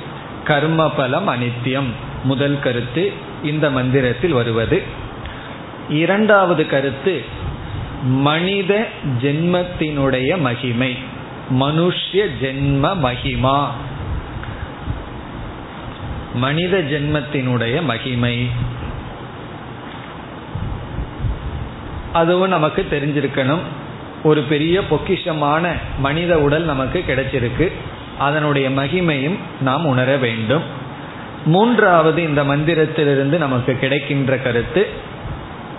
கர்ம பலம் அனித்யம் முதல் கருத்து இந்த மந்திரத்தில் வருவது. இரண்டாவது கருத்து மனித ஜென்மத்தினுடைய மகிமை. மனுஷ்ய ஜென்ம மகிமா. மனித ஜென்மத்தினுடைய மகிமை. அதுவும் நமக்கு தெரிஞ்சிருக்கணும். ஒரு பெரிய பொக்கிஷமான மனித உடல் நமக்கு கிடைச்சிருக்கு. அதனுடைய மகிமையும் நாம் உணர வேண்டும். மூன்றாவது இந்த மந்திரத்திலிருந்து நமக்கு கிடைக்கின்ற கருத்து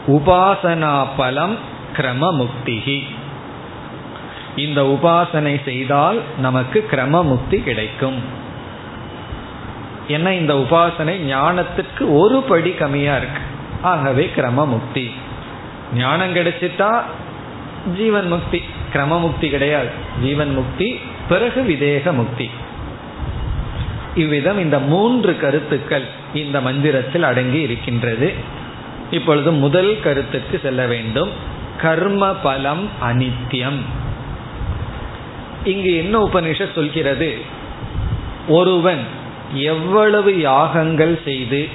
உபாசனா பலம் கிரம முக்திகி இந்த உபாசனை செய்தால் நமக்கு கிரம முக்தி கிடைக்கும். ஏன்னா இந்த உபாசனை? ஞானத்துக்கு ஒரு படி கம்மியா இருக்கு. ஆகவே கிரம முக்தி ஞானம் கிடைச்சிட்டா ஜீவன் முக்தி. கிரம முக்தி கிடையாது. ஜீவன் முக்தி பிறகு விதேக முக்தி. இவ்விதம் இந்த மூன்று கருத்துக்கள் இந்த மந்திரத்தில் அடங்கி இருக்கின்றது. இப்பொழுது முதல் கருத்துக்கு செல்ல வேண்டும். கர்ம பலம் அனித்தியம் இங்கு என்ன உபனிஷத் சொல்கிறது? ஒருவன் எவ்வளவு யாகங்கள் செய்து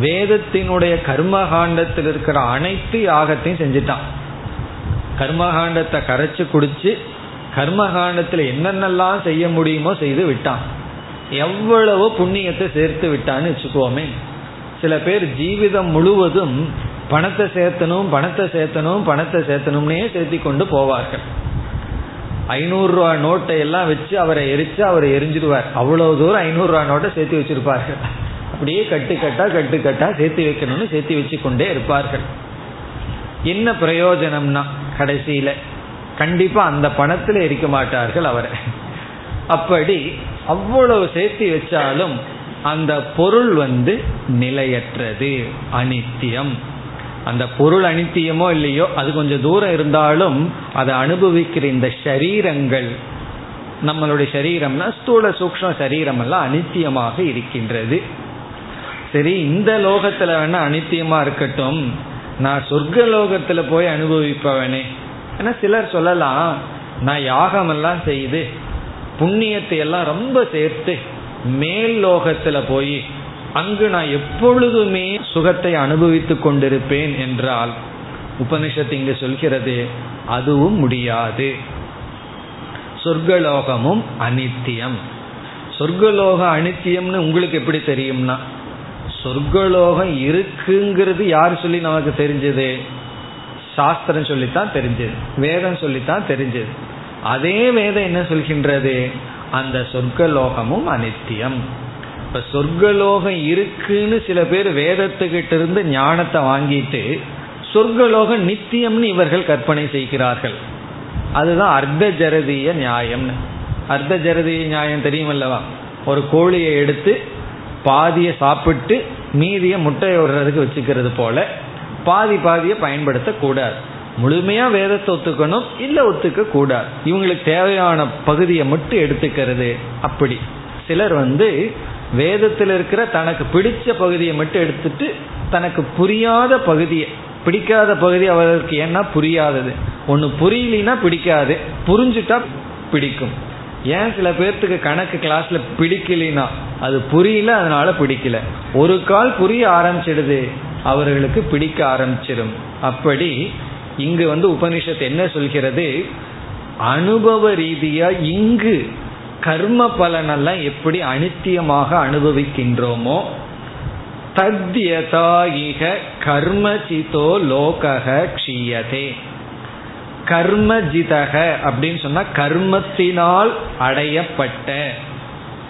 வேதத்தினுடைய கர்மகாண்டத்தில் இருக்கிற அனைத்து யாகத்தையும் செஞ்சுட்டான். கர்மகாண்டத்தை கரைச்சு குடிச்சு கர்மகாண்டத்தில் என்னென்னலாம் செய்ய முடியுமோ செய்து விட்டான். எவ்வளவு புண்ணியத்தை சேர்த்து விட்டான்னு வச்சுக்கோமே. சில பேர் ஜீவிதம் முழுவதும் பணத்தை சேர்த்தனும் பணத்தை சேர்த்தனும் பணத்தை சேர்த்தனும்னே சேர்த்தி கொண்டு போவார்கள். ஐநூறுரூவா நோட்டை எல்லாம் வச்சு அவரை எரிச்சு அவரை எரிஞ்சிடுவார். அவ்வளவு தூரம் ஐநூறுரூவா நோட்டை சேர்த்து வச்சிருப்பார்கள். அப்படியே கட்டு கட்டா கட்டு கட்டா சேர்த்து வைக்கணும்னு சேர்த்து வச்சு கொண்டே இருப்பார்கள். என்ன பிரயோஜனம்னா கடைசியில கண்டிப்பா அந்த பணத்துல இருக்க மாட்டார்கள் அவரை. அப்படி அவ்வளவு சேர்த்து வச்சாலும் அந்த பொருள் வந்து நிலையற்றது அனித்தியம். அந்த பொருள் அனித்தியமோ இல்லையோ அது கொஞ்சம் தூரம் இருந்தாலும் அதை அனுபவிக்கிற இந்த சரீரங்கள் நம்மளுடைய சரீரம்னா ஸ்தூல சூக்ம சரீரம் எல்லாம் அனித்தியமாக இருக்கின்றது. சரி இந்த லோகத்துல வேணா அனித்தியமா இருக்கட்டும். நான் சொர்க்க லோகத்துல போய் அனுபவிப்பவனே. ஏன்னா சிலர் சொல்லலாம் நான் யாகமெல்லாம் செய்து புண்ணியத்தை எல்லாம் ரொம்ப சேர்த்து மேல் லோகத்துல போய் அங்கு நான் எப்பொழுதுமே சுகத்தை அனுபவித்துக் கொண்டிருப்பேன் என்றால் உபனிஷத்து இங்கு சொல்கிறது அதுவும் முடியாது. சொர்க்கலோகமும் அனித்தியம். சொர்க்கலோக அனித்தியம்னு உங்களுக்கு எப்படி தெரியும்னா சொர்க்கலோகம் இருக்குங்கிறது யார் சொல்லி நமக்கு தெரிஞ்சது? சாஸ்திரம் சொல்லித்தான் தெரிஞ்சது வேதம் சொல்லித்தான் தெரிஞ்சது. அதே வேதம் என்ன சொல்கின்றது? அந்த சொர்க்கலோகமும் அனித்தியம். இப்ப சொர்க்கலோகம் இருக்குன்னு சில பேர் வேதத்துக்கிட்ட இருந்து ஞானத்தை வாங்கிட்டு சொர்க்கலோகம் நித்தியம்னு இவர்கள் கற்பனை செய்கிறார்கள். அதுதான் அர்த்த ஜரதிய நியாயம்னு. அர்த்த ஜரதிய நியாயம் தெரியுமல்லவா? ஒரு கோழியை எடுத்து பாதியை சாப்பிட்டு மீதியை முட்டையை விடுறதுக்கு வச்சுக்கிறது போல பாதி பாதியை பயன்படுத்தக்கூடாது முழுமையா வேதத்தை ஒத்துக்கணும் இல்ல ஒத்துக்க கூடாது. இவங்களுக்கு தேவையான பகுதியை மட்டும் எடுத்துக்கிறது. அப்படி. சிலர் வந்து வேதத்தில் இருக்கிற தனக்கு பிடிச்ச பகுதியை மட்டும் எடுத்துட்டு தனக்கு புரியாத பகுதியை பிடிக்காத பகுதி அவருக்கு ஏன்னா புரியாதது. ஒன்று புரியலினா பிடிக்காது. புரிஞ்சுட்டா பிடிக்கும். ஏன் சில பேர்த்துக்கு கணக்கு கிளாஸ்ல பிடிக்கலினா அது புரியல அதனால பிடிக்கல. ஒரு கால் புரிய ஆரம்பிச்சிடுது அவர்களுக்கு பிடிக்க ஆரம்பிச்சிடும். அப்படி இங்கு வந்து உபனிஷத் என்ன சொல்கிறது? அனுபவ ரீதியா இங்கு கர்ம பலனெல்லாம் எப்படி அனித்தியமாக அனுபவிக்கின்றோமோ தத்யதாயிக கர்மஜிதோ லோகக க்ஷீயதே. கர்மஜிதக அப்படின்னு சொன்னா கர்மத்தினால் அடையப்பட்ட.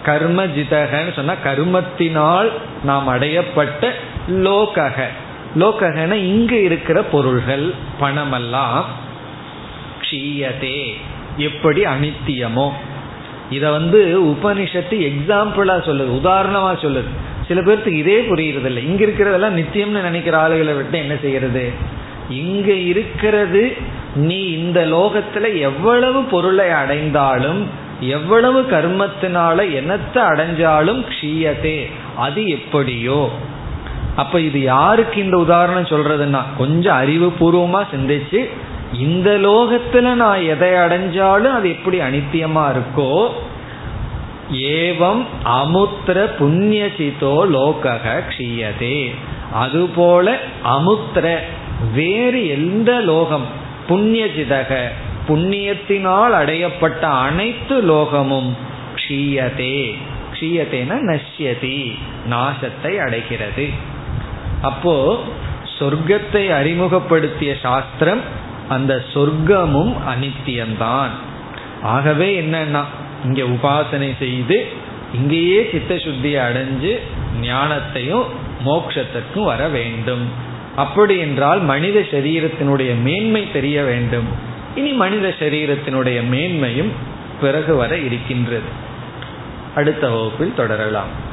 கர்மஜிதகன்னு சொன்னா கர்மத்தினால் நாம் அடையப்பட்ட லோகக லோககன இங்கு இருக்கிற பொருள்கள் பணமெல்லாம் க்ஷீயதே. எப்படி அனித்தியமோ. இத வந்து உபனிஷத்து எக்ஸாம்பிளா சொல்லுது உதாரணமா சொல்லுது. சில பேர்த்துக்கு இதே புரியுறது இல்லை இங்க இருக்கிறதெல்லாம் நித்தியம்னு நினைக்கிற ஆளுகளை விட்டு என்ன செய்யறது? இங்க இருக்கிறது நீ இந்த லோகத்துல எவ்வளவு பொருளை அடைந்தாலும் எவ்வளவு கர்மத்தினால என்னத்தை அடைஞ்சாலும் க்ஷீயதே அது எப்படியோ. அப்ப இது யாருக்கு இந்த உதாரணம் சொல்றதுன்னா கொஞ்சம் அறிவு பூர்வமா சிந்திச்சு இந்த லோகத்துல நான் எதை அடைஞ்சாலும் அது எப்படி அனித்தியமா இருக்கோ ஏவம் அமுத்திர புண்ணியசிதோ லோகக க்ஷீயதே. அதுபோல அமுத்திர வேறு எந்த லோகம் புண்ணியஜிதக புண்ணியத்தினால் அடையப்பட்ட அனைத்து லோகமும் க்ஷீயதே. க்ஷீயத்தேன நஷ்யதி நாசத்தை அடைகிறது. அப்போ சொர்க்கத்தை அறிமுகப்படுத்திய சாஸ்திரம் அந்த சொர்க்கமும் அனித்தியம்தான் ஆகவே என்னன்னா இங்க உபாசனை செய்து இங்கேயே சித்த சுத்தியை அடைஞ்சு ஞானத்தையும் மோட்சத்திற்கும் வர வேண்டும். அப்படி என்றால் மனித சரீரத்தினுடைய மேன்மை தெரிய வேண்டும். இனி மனித சரீரத்தினுடைய மேன்மையும் பிறகு வர இருக்கின்றது. அடுத்த வகுப்பில் தொடரலாம்.